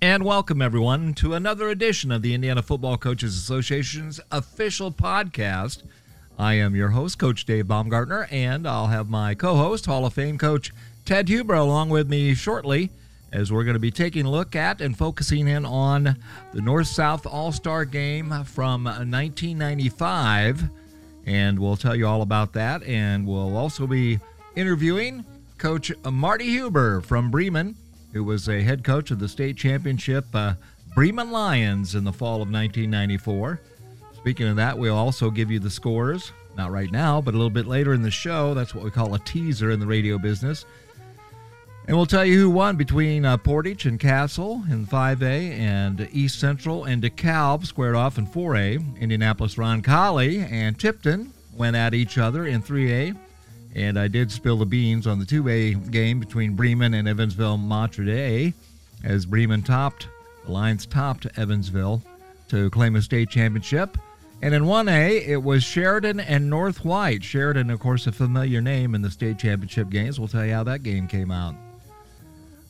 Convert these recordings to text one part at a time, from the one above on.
And welcome, everyone, to another edition of the Indiana Football Coaches Association's official podcast. I am your host, Coach Dave Baumgartner, and I'll have my co host, Hall of Fame coach Ted Huber, along with me shortly as we're going to be taking a look at and focusing in on the North South All Star game from 1995. And we'll tell you all about that. And we'll also be interviewing Coach Marty Huber from Bremen who was a head coach of the state championship uh, Bremen Lions in the fall of 1994. Speaking of that, we'll also give you the scores, not right now, but a little bit later in the show. That's what we call a teaser in the radio business. And we'll tell you who won between uh, Portage and Castle in 5A and East Central and DeKalb squared off in 4A. Indianapolis Roncalli and Tipton went at each other in 3A. And I did spill the beans on the 2A game between Bremen and Evansville Mater Dei as Bremen topped, the Lions topped Evansville to claim a state championship. And in 1A, it was Sheridan and North White. Sheridan, of course, a familiar name in the state championship games. We'll tell you how that game came out.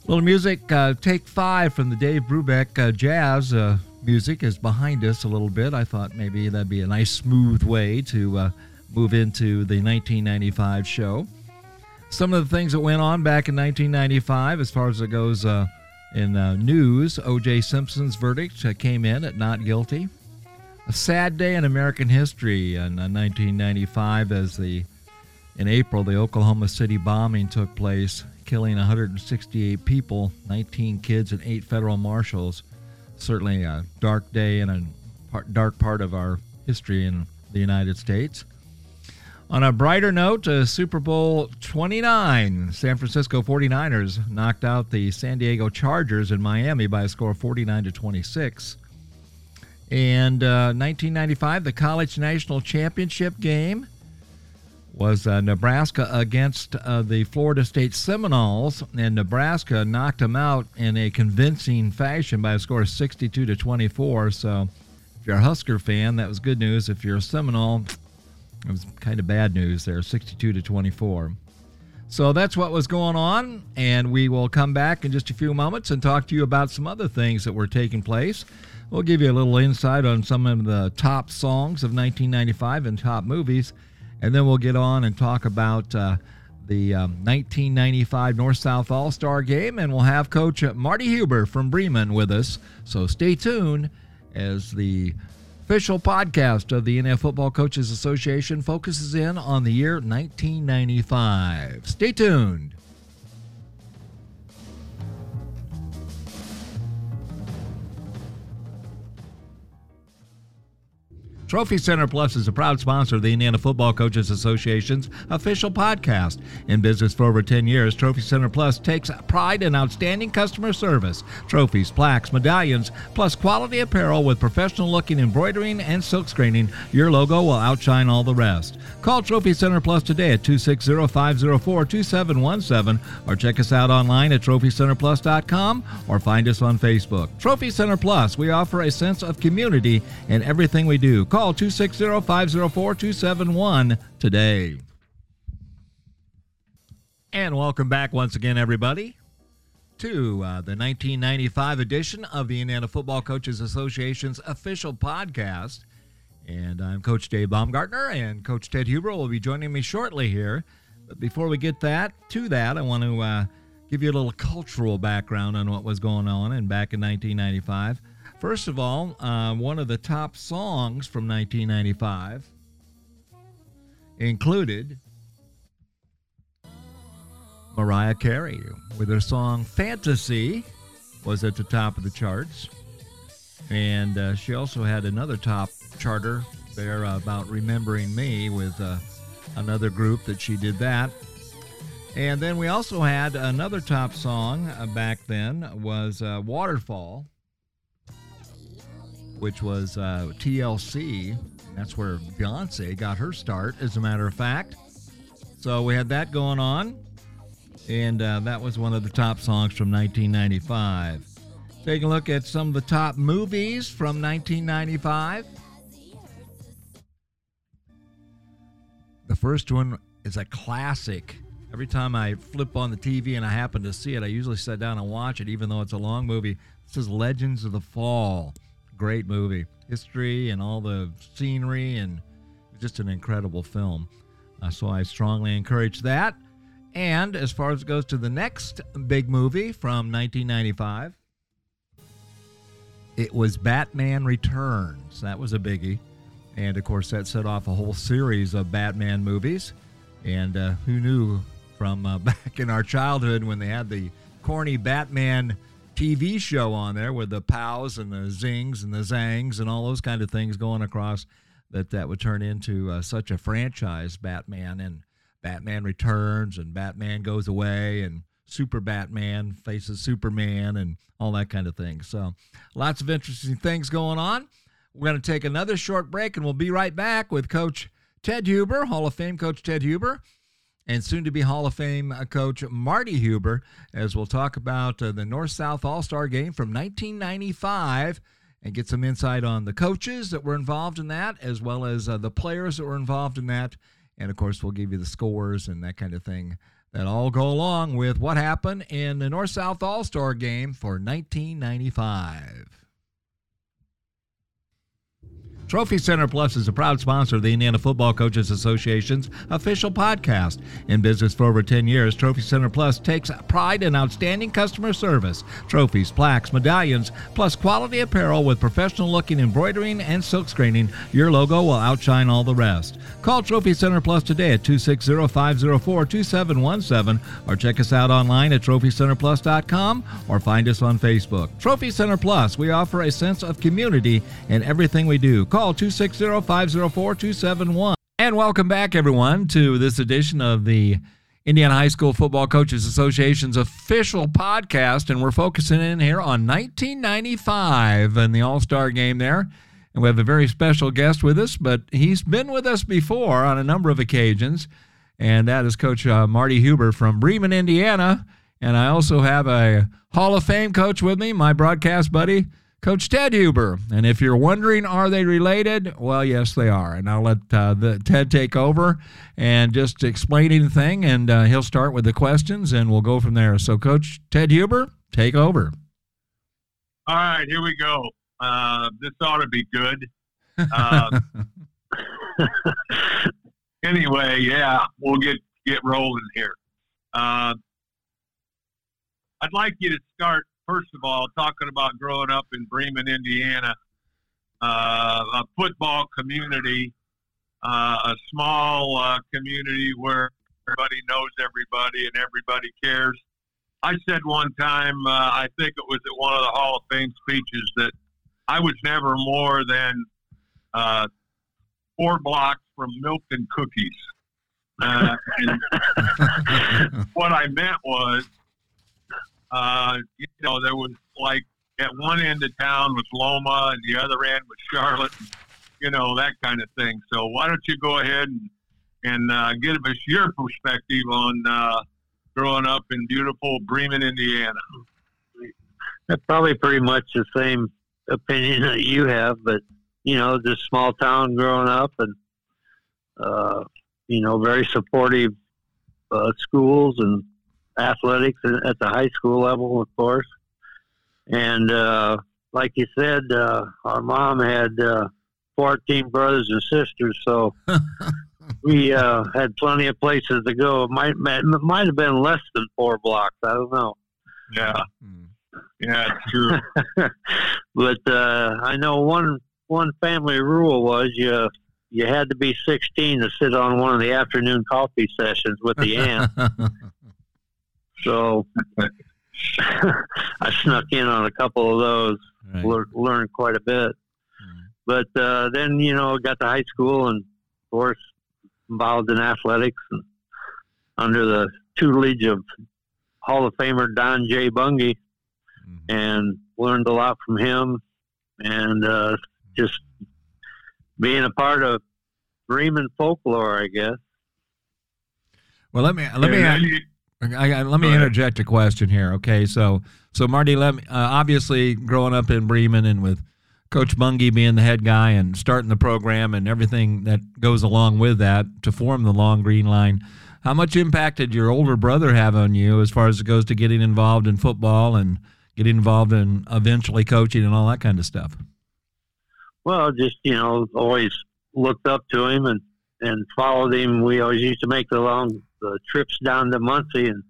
Little music, uh, take five from the Dave Brubeck uh, jazz uh, music is behind us a little bit. I thought maybe that'd be a nice, smooth way to uh, move into the 1995 show. Some of the things that went on back in 1995, as far as it goes uh, in uh, news, O.J. Simpson's verdict uh, came in at not guilty. A sad day in American history in 1995 uh, as the in April the Oklahoma City bombing took place, killing 168 people, 19 kids, and eight federal marshals. Certainly a dark day and a dark part of our history in the United States. On a brighter note, uh, Super Bowl 29, San Francisco 49ers knocked out the San Diego Chargers in Miami by a score of 49 to 26. And uh, 1995, the College National Championship game was uh, Nebraska against uh, the Florida State Seminoles, and Nebraska knocked them out in a convincing fashion by a score of 62 to 24. So, if you're a Husker fan, that was good news. If you're a Seminole, it was kind of bad news there, 62 to 24. So that's what was going on, and we will come back in just a few moments and talk to you about some other things that were taking place. We'll give you a little insight on some of the top songs of 1995 and top movies, and then we'll get on and talk about uh, the um, 1995 North South All Star game, and we'll have Coach Marty Huber from Bremen with us. So stay tuned as the official podcast of the Indiana Football Coaches Association focuses in on the year 1995. Stay tuned. Trophy Center Plus is a proud sponsor of the Indiana Football Coaches Association's official podcast. In business for over 10 years, Trophy Center Plus takes pride in outstanding customer service, trophies, plaques, medallions, plus quality apparel with professional looking embroidering and silk screening. Your logo will outshine all the rest. Call Trophy Center Plus today at 260 504 2717 or check us out online at trophycenterplus.com or find us on Facebook. Trophy Center Plus, we offer a sense of community in everything we do. Call Call 260 504 271 today. And welcome back once again, everybody, to uh, the 1995 edition of the Indiana Football Coaches Association's official podcast. And I'm Coach Dave Baumgartner, and Coach Ted Huber will be joining me shortly here. But before we get that to that, I want to uh, give you a little cultural background on what was going on and back in 1995. First of all, uh, one of the top songs from 1995 included Mariah Carey with her song Fantasy was at the top of the charts. And uh, she also had another top charter there about Remembering Me with uh, another group that she did that. And then we also had another top song uh, back then was uh, Waterfall which was uh, TLC. That's where Beyonce got her start, as a matter of fact. So we had that going on, and uh, that was one of the top songs from 1995. Take a look at some of the top movies from 1995. The first one is a classic every time I flip on the TV and I happen to see it, I usually sit down and watch it, even though it's a long movie. This is Legends of the Fall. Great movie. History and all the scenery, and just an incredible film. Uh, so I strongly encourage that. And as far as it goes to the next big movie from 1995, it was Batman Returns. That was a biggie. And of course, that set off a whole series of Batman movies. And uh, who knew from uh, back in our childhood when they had the corny Batman TV show on there with the pows and the zings and the zangs and all those kind of things going across that that would turn into uh, such a franchise, Batman and Batman Returns and Batman Goes Away and Super Batman faces Superman and all that kind of thing. So, lots of interesting things going on. We're going to take another short break and we'll be right back with Coach Ted Huber, Hall of Fame coach Ted Huber, and soon to be Hall of Fame uh, coach Marty Huber, as we'll talk about uh, the North South All Star game from 1995 and get some insight on the coaches that were involved in that, as well as uh, the players that were involved in that. And of course, we'll give you the scores and that kind of thing that all go along with what happened in the North South All Star game for 1995. Trophy Center Plus is a proud sponsor of the Indiana Football Coaches Association's official podcast. In business for over 10 years, Trophy Center Plus takes pride in outstanding customer service, trophies, plaques, medallions, plus quality apparel with professional looking embroidering and silk screening. Your logo will outshine all the rest. Call Trophy Center Plus today at 260 504 2717 or check us out online at trophycenterplus.com or find us on Facebook. Trophy Center Plus, we offer a sense of community in everything we do. Call Call 260 504 271. And welcome back, everyone, to this edition of the Indiana High School Football Coaches Association's official podcast. And we're focusing in here on 1995 and the All Star game there. And we have a very special guest with us, but he's been with us before on a number of occasions. And that is Coach uh, Marty Huber from Bremen, Indiana. And I also have a Hall of Fame coach with me, my broadcast buddy, Coach Ted Huber. And if you're wondering, are they related? Well, yes, they are. And I'll let uh, the, Ted take over and just explain anything, and uh, he'll start with the questions, and we'll go from there. So, Coach Ted Huber, take over. All right, here we go. Uh, this ought to be good. Uh, anyway, yeah, we'll get get rolling here. Uh, I'd like you to start first of all, talking about growing up in Bremen, Indiana, uh, a football community, uh, a small uh, community where everybody knows everybody and everybody cares. I said one time, uh, I think it was at one of the Hall of Fame speeches, that I was never more than uh, four blocks from milk and cookies. Uh, and what I meant was uh, you know, there was like at one end of town was Loma and the other end was Charlotte, you know, that kind of thing. So why don't you go ahead and, and uh, give us your perspective on uh, growing up in beautiful Bremen, Indiana? That's probably pretty much the same opinion that you have, but you know, just small town growing up and uh, you know, very supportive uh, schools and athletics at the high school level, of course. And uh, like you said, uh, our mom had uh, 14 brothers and sisters, so we uh, had plenty of places to go. It might, it might have been less than four blocks. I don't know. Yeah. Hmm. Yeah, it's true. but uh, I know one one family rule was you you had to be 16 to sit on one of the afternoon coffee sessions with the aunt. So I snuck in on a couple of those, right. Le- learned quite a bit. But uh, then, you know, got to high school and, of course, involved in athletics and under the tutelage of Hall of Famer Don J. Bungie mm-hmm. and learned a lot from him and uh, just being a part of Bremen folklore, I guess. Well, let me let me I, I, let me interject a question here. Okay, so so Marty, let me, uh, obviously growing up in Bremen and with Coach Bungie being the head guy and starting the program and everything that goes along with that to form the long green line. How much impact did your older brother have on you as far as it goes to getting involved in football and getting involved in eventually coaching and all that kind of stuff? Well, just you know, always looked up to him and and followed him. We always used to make the long the trips down to Muncie and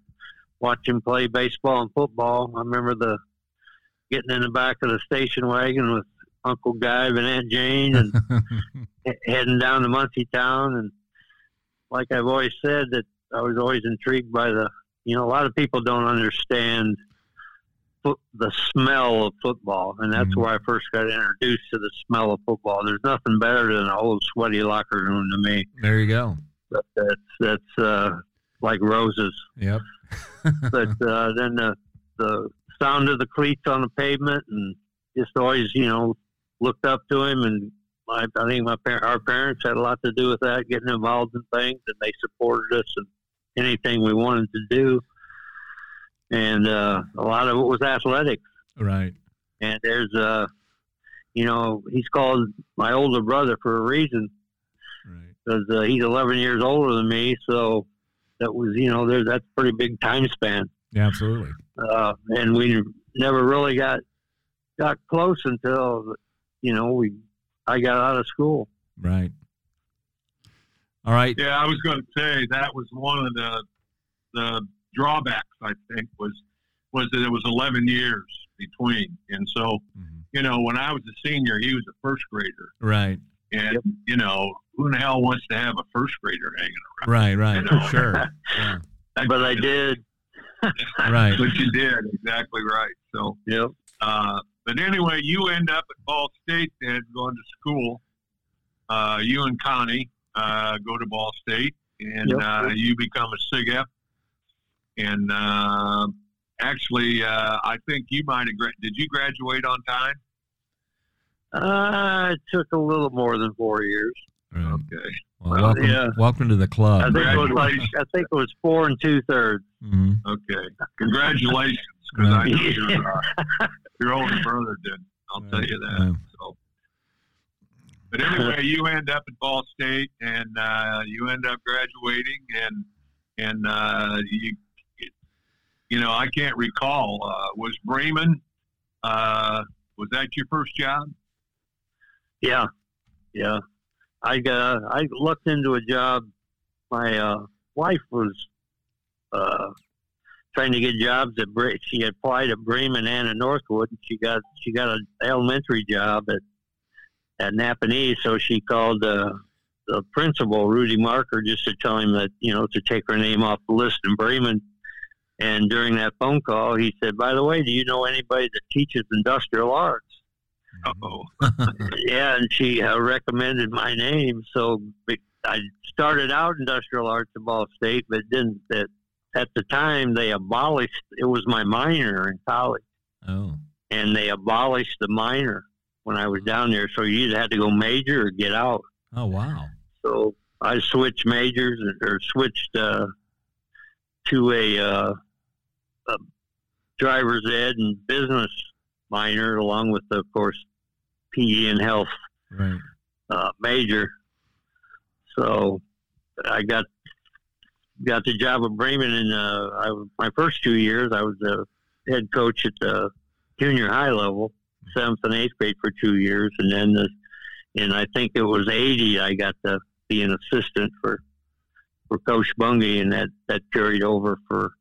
watch him play baseball and football. I remember the getting in the back of the station wagon with Uncle Guy and Aunt Jane and heading down to Muncie town. And like I've always said, that I was always intrigued by the, you know, a lot of people don't understand foot, the smell of football. And that's Mhm. where I first got introduced to the smell of football. There's nothing better than an old sweaty locker room to me. There you go. That's, that's, uh, like roses Yep. but uh, then the the sound of the cleats on the pavement and just always you know looked up to him and I, I think my par- our parents had a lot to do with that getting involved in things and they supported us in anything we wanted to do and uh, a lot of it was athletics right. and there's uh you know he's called my older brother for a reason. Because uh, he's 11 years older than me so that was you know there's that's pretty big time span Yeah, absolutely. uh, and we never really got got close until you know we I got out of school. Right. All right. Yeah, I was going to say that was one of the the drawbacks. I think was was that it was 11 years between, and so Mhm. you know when I was a senior, he was a first grader, Right. And Yep. you know who in the hell wants to have a first grader hanging around? Right. Right. You know. Sure. Yeah. But I did. Right. But you did exactly right. So, Yep. uh, but anyway, you end up at Ball State then, going to school. Uh, you and Connie uh, go to Ball State, and Yep. uh, you become a SIGF. And uh, actually, uh, I think you might have. Gra- did you graduate on time? Uh, it took a little more than four years. Right. Okay. Well, Well, welcome, yeah. welcome to the club. I club. think it was like I think it was four and two thirds. hmm Okay. Congratulations, because I know Right. your, uh, your older brother did. I'll tell you that. Yeah. So, but anyway, you end up at Ball State, and uh, you end up graduating, and and uh, you, you know, I can't recall. Uh, was Bremen? Uh, was that your first job? Yeah, yeah. I got I looked into a job. My uh, wife was uh, trying to get jobs at Bre- she applied at Bremen and at Northwood. And she got she got an elementary job at at Nappanee. So she called uh, the principal Rudy Marker just to tell him that you know to take her name off the list in Bremen. And during that phone call, he said, "By the way, do you know anybody that teaches industrial arts?" Oh, yeah, and she uh, recommended my name. So I started out industrial arts at Ball State, but didn't. That at the time they abolished. It was my minor in college, Oh. and they abolished the minor when I was down there. So you either had to go major or get out. Oh wow. So I switched majors or switched uh, to a, uh, a driver's ed and business minor, along with, of course, PE and health Right. uh, major. So I got got the job at Bremen, and uh, I, my first two years I was the head coach at the junior high level, seventh and eighth grade for two years, and then the, and I think it was eighty I got to be an assistant for for Coach Bungie, and that that carried over for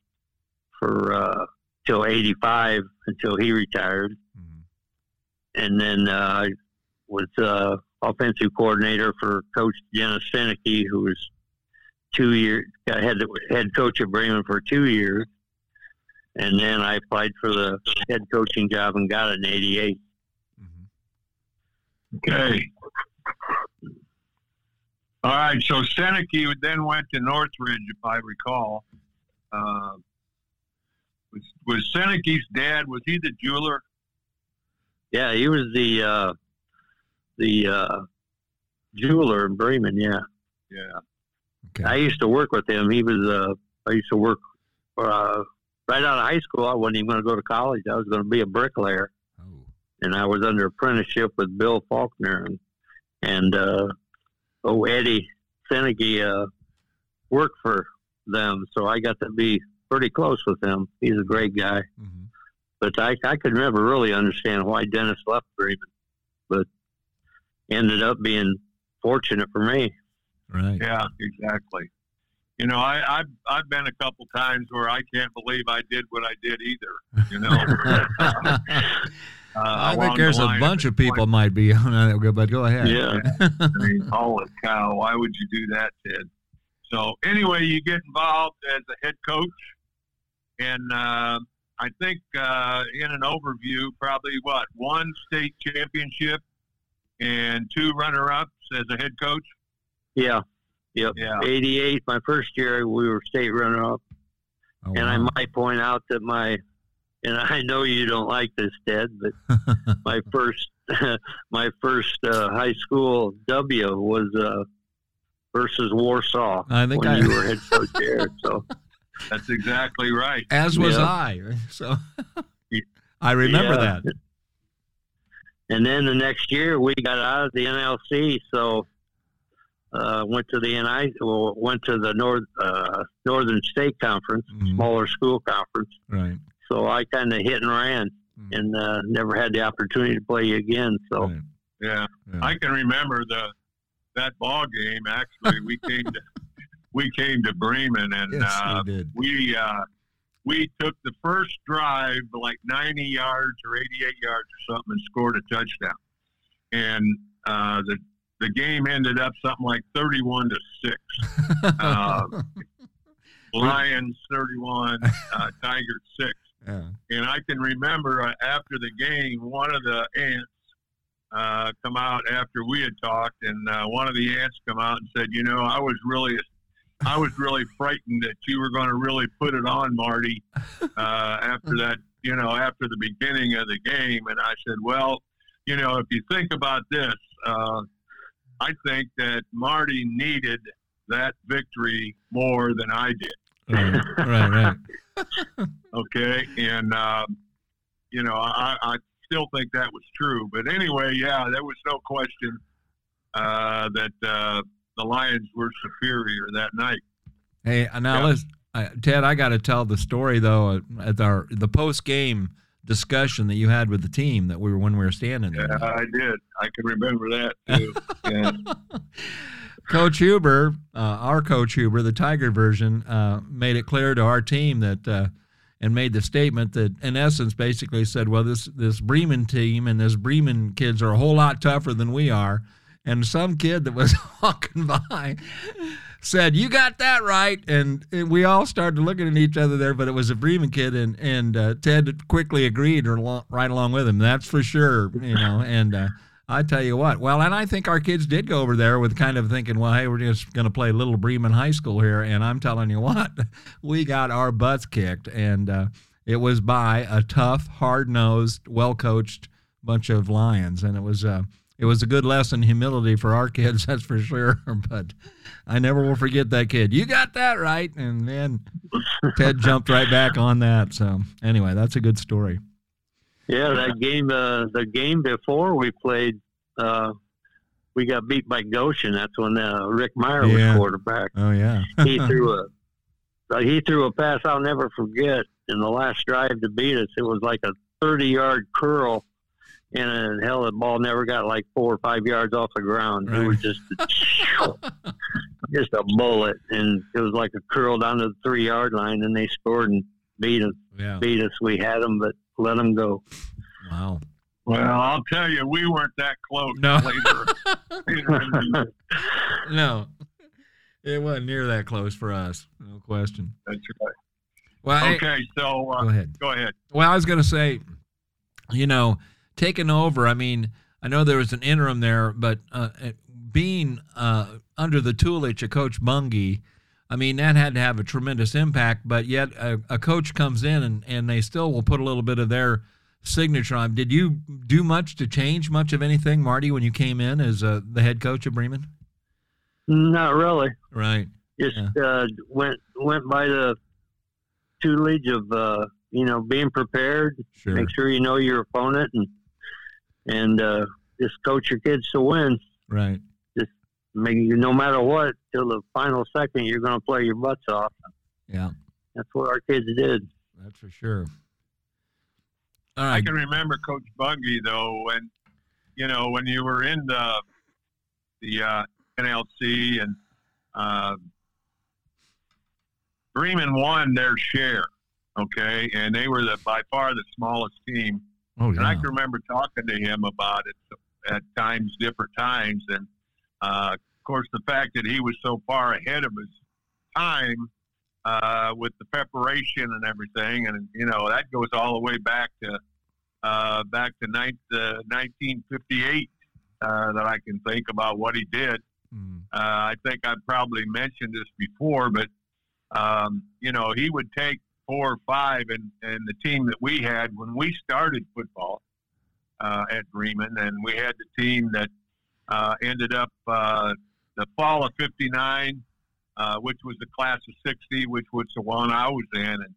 for uh, till eighty five until he retired. And then uh, I was uh, offensive coordinator for Coach Dennis Seneke, who was two years got head head coach at Bremen for two years, and then I applied for the head coaching job and got it in '88. Mhm. okay. All right. So Seneca then went to Northridge, if I recall. Uh, was was dad? Was he the jeweler? Yeah, he was the uh, the uh, jeweler in Bremen. Yeah, Yeah. Okay. I used to work with him. He was uh, I used to work uh, right out of high school. I wasn't even going to go to college. I was going to be a bricklayer. oh. and I was under apprenticeship with Bill Faulkner and and uh, oh Eddie Seneke uh, worked for them, so I got to be pretty close with him. He's a great guy. Mm-hmm. But I, I could never really understand why Dennis left Bremen, but ended up being fortunate for me. Right. Yeah, exactly. You know, I, I've I've been a couple times where I can't believe I did what I did either. You know, uh, I think there's the a bunch of the people might be on that, but go ahead. Yeah. I mean, holy cow! Why would you do that, Ted? So anyway, you get involved as a head coach, and uh, I think uh, in an overview, probably what one state championship and two runner-ups as a head coach. Yeah. Yep. Yeah. 88, my first year, we were state runner up. Oh, And I might point out that my, and I know you don't like this, Ted, but my first, my first uh, high school W was uh, versus Warsaw I think when I- you were head coach there. So That's exactly right. As was Yeah. I. So I remember Yeah. that. And then the next year we got out of the NLC, so uh, went to the NI, well, went to the North uh, Northern State Conference, Mhm. smaller school conference. Right. So I kind of hit and ran, Mhm. and uh, never had the opportunity to play again. So Right. Yeah. Yeah. I can remember the that ball game. Actually, we came to we came to Bremen, and Yes, uh, we uh, we took the first drive like 90 yards or 88 yards or something and scored a touchdown. And uh, the the game ended up something like 31 to six. Uh, Lions 31, uh, Tigers six. yeah. And I can remember uh, after the game, one of the ants uh, come out after we had talked, and uh, one of the ants come out and said, "You know, I was really, I was really frightened that you were going to really put it on Marty uh, after that, you know, after the beginning of the game." And I said, "Well, you know, if you think about this, uh, I think that Marty needed." That victory more than I did Right. Right. Right. okay and um, you know I, I still think that was true but anyway yeah there was no question uh, that uh, the lions were superior that night Hey, now Yeah. listen, I, Ted. I got to tell the story though at our the post game discussion that you had with the team that we were when we were standing there. yeah i did i can remember that too yeah. Coach Huber, uh, our coach Huber, the Tiger version, uh, made it clear to our team that, uh, and made the statement that, in essence, basically said, "Well, this this Bremen team and this Bremen kids are a whole lot tougher than we are." And some kid that was walking by said, "You got that right," and, and we all started looking at each other there. But it was a Bremen kid, and and uh, Ted quickly agreed or right along with him. That's for sure, you know, and. Uh, I tell you what. Well, and I think our kids did go over there with kind of thinking, well, hey, we're just going to play Little Bremen High School here. And I'm telling you what, we got our butts kicked. And uh, it was by a tough, hard nosed, well coached bunch of Lions. And it was. Uh, it was a good lesson humility for our kids, that's for sure. But I never will forget that kid. You got that right, and then Ted jumped right back on that. So anyway, that's a good story. yeah, that game, uh, the game before we played, uh, we got beat by Goshen. That's when uh, Rick Meyer Yeah. was quarterback. Oh yeah, he threw a uh, he threw a pass I'll never forget in the last drive to beat us. It was like a thirty yard curl, and uh, hell, the ball never got like four or five yards off the ground. It was just a, just a bullet, and it was like a curl down to the three yard line, and they scored and beat us. yeah. Beat us. We had them, but let them go. Wow. well i'll tell you we weren't that close No. later No, it wasn't near that close for us. No question. that's right Well, hey, okay so uh, go ahead. go ahead Well, I was going to say, you know, taking over. I mean, I know there was an interim there, but uh, being uh, under the tutelage of Coach Bungie, I mean, that had to have a tremendous impact. But yet, a, a coach comes in and, and they still will put a little bit of their signature on. Did you do much to change much of anything, Marty, when you came in as uh, the head coach of Bremen? Not really. Right. Just uh, went went by the tutelage of uh, you know being prepared, Sure. make sure you know your opponent and and uh, just coach your kids to win. Right. Just make no matter what till the final second, you're going to play your butts off. Yeah. That's what our kids did. That's for sure. All I can remember Coach Bungie though when you know when you were in the the uh, NLC and uh, Bremen won their share, okay, and they were the by far the smallest team. Oh And I can remember talking to him about it at times, different times, and uh, of course the fact that he was so far ahead of his time uh, with the preparation and everything, and you know that goes all the way back to uh, back to uh, 1958 uh, that I can think about what he did. Mm. Uh, I think I've probably mentioned this before, but um, you know, he would take four or five, and and the team that we had when we started football uh, at Bremen, and we had the team that uh, ended up uh, the fall of '59, uh, which was the class of '60, which was the one I was in, and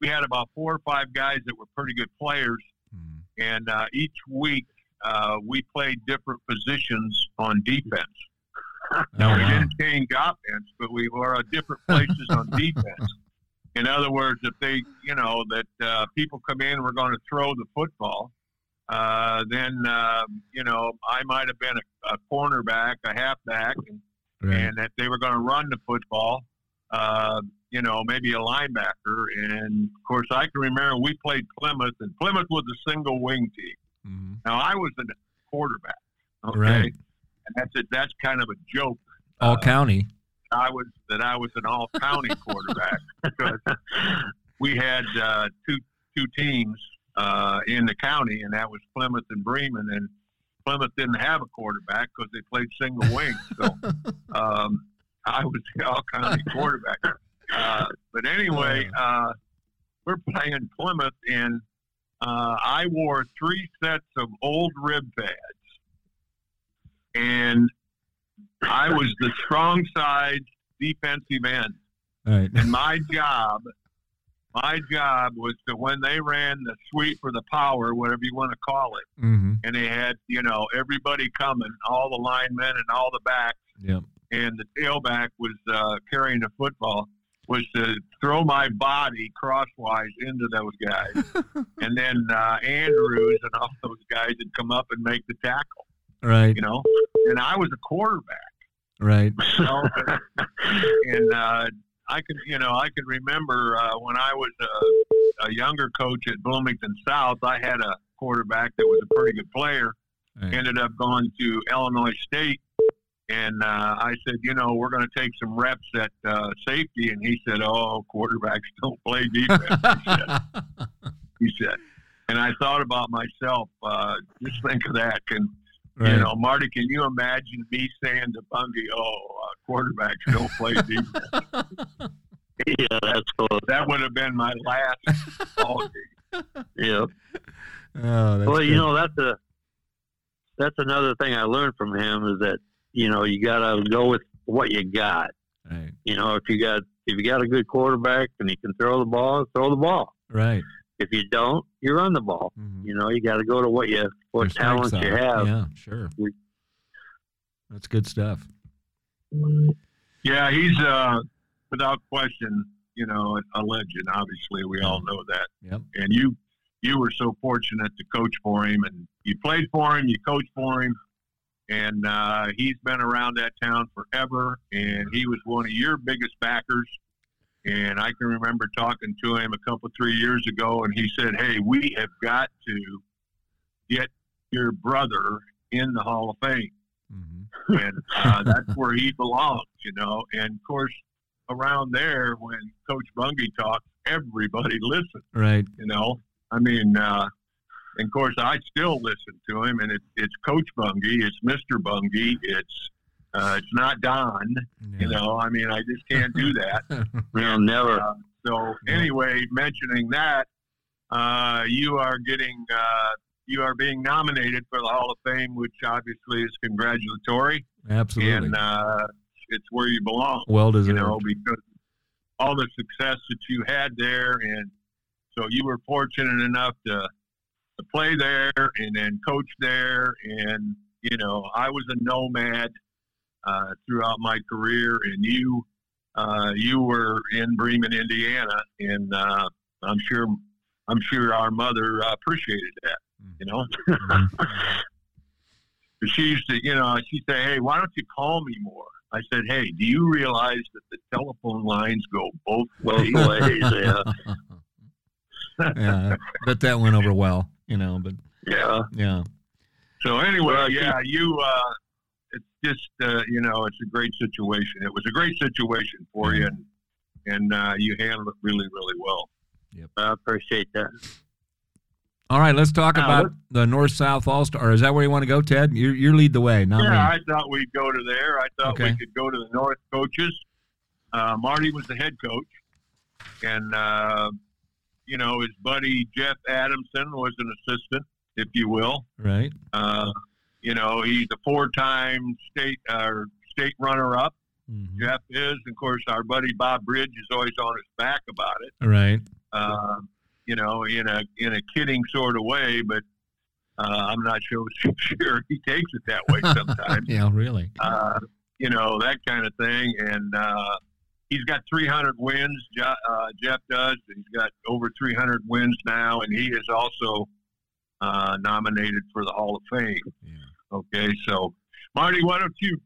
we had about four or five guys that were pretty good players, Mm. and uh, each week uh, we played different positions on defense. Oh, Now, we wow. didn't change offense, but we were at different places on defense. In other words, if they, you know, that uh, people come in, we're going to throw the football, uh, then, um, you know, I might have been a, a cornerback, a halfback, and, Right. and that they were going to run the football, uh, you know, maybe a linebacker. And of course, I can remember we played Plymouth, and Plymouth was a single wing team. Mhm. Now, I was a quarterback, okay? Right. And that's a, that's kind of a joke. All uh, county. I was that I was an all county quarterback because we had uh, two two teams uh, in the county, and that was Plymouth and Bremen. And Plymouth didn't have a quarterback because they played single wing. So um, I was the all county quarterback. Uh, but anyway, uh, we're playing Plymouth, and uh, I wore three sets of old rib pads, and I was the strong side defensive end. Right. And my job, my job was to when they ran the sweep or the power, whatever you want to call it, Mm-hmm. and they had you know everybody coming, all the linemen and all the backs, Yep. and the tailback was uh, carrying the football. Was to throw my body crosswise into those guys, and then uh, Andrews and all those guys would come up and make the tackle. Right. You know, and I was a quarterback. Right. Know? and uh, I can, you know, I can remember uh, when I was a, a younger coach at Bloomington South. I had a quarterback that was a pretty good player. Right. Ended up going to Illinois State, and uh, I said, you know, we're going to take some reps at uh, safety, and he said, oh, quarterbacks don't play defense. he said. He said. And I thought about myself. Uh, just think of that. Can right. you know, Marty, can you imagine me saying to Bungie, "Oh, uh, quarterbacks don't play defense"? yeah, that's cool. that would have been my last ball game. Yeah. oh, that's well, you know, that's a that's another thing I learned from him is that you know you got to go with what you got. Right. You know, if you got if you got a good quarterback and he can throw the ball, throw the ball. Right. If you don't, you run the ball. Mhm. You know, you got to go to what you what strengths talents you have. Yeah. Sure. That's good stuff. Yeah, he's uh, without question, you know, a legend. Obviously, we all know that. Yep. And you, you were so fortunate to coach for him, and you played for him, you coached for him, and uh, he's been around that town forever. And he was one of your biggest backers. And I can remember talking to him a couple three years ago, and he said, "Hey, we have got to get your brother in the Hall of Fame." hmm and uh, that's where he belongs, you know. And of course, around there, when Coach Bungie talks, everybody listens, Right. you know. I mean, uh, and of course, I still listen to him, and it's it's Coach Bungie, it's Mister Bungie, it's uh, it's not Don, you know. I mean, I just can't do that. You know, never. Uh, so anyway, mentioning that, uh, you are getting uh, you are being nominated for the Hall of Fame, which obviously is congratulatory Absolutely. and uh, it's where you belong. well You know, because all the success that you had there, and so you were fortunate enough to to play there and then coach there, and you know, I was a nomad uh, throughout my career, and you uh, you were in Bremen, Indiana, and uh, I'm sure I'm sure our mother uh, appreciated that. You know, Mhm. she used to, you know, she'd say, "Hey, why don't you call me more?" I said, "Hey, do you realize that the telephone lines go both ways?" ways, yeah. yeah, but that went over well, you know. But Yeah. yeah, So anyway, Well, yeah, you. Uh, it's just uh, you know, it's a great situation. It was a great situation for you, and and uh, you handled it really, really well. I appreciate that. all right. Let's talk Now, about what- the North South All Star. Is that where you want to go, Ted? You you lead the way, not yeah, me. I thought we'd go to there. I thought Okay. we could go to the North coaches. Uh, Marty was the head coach, and uh, you know his buddy Jeff Adamson was an assistant, if you will. Right. Uh, you know he's a four-time state uh, state runner-up. Mhm. Jeff is, of course, our buddy Bob Bridge is always on his back about it. Right. Uh, you know, in a in a kidding sort of way, but uh, I'm not sure sure he takes it that way sometimes. Yeah. Really. uh, you know that kind of thing. And uh, he's got 300 wins. Uh, Jeff does. He's got over 300 wins now, and he is also uh, nominated for the Hall of Fame. Yeah. Okay, so Marty, why don't you,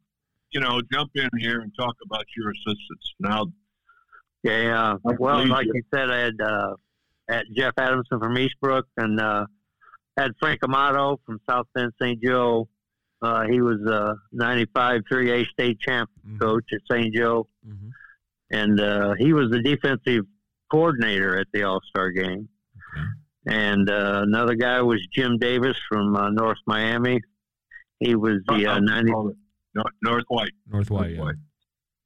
you know, jump in here and talk about your assistants now? Yeah. I Well, believe like you. you said, I had uh, had Jeff Adamson from Eastbrook and uh, had Frank Amato from South Bend St. Joe. Uh, he was uh, 95 3A state champ Mhm. coach at St. Joe, Mhm. and uh, he was the defensive coordinator at the All Star game. Okay. And uh, another guy was Jim Davis from uh, North Miami. He was the uh, 90 North, North White. North White. Yeah. White.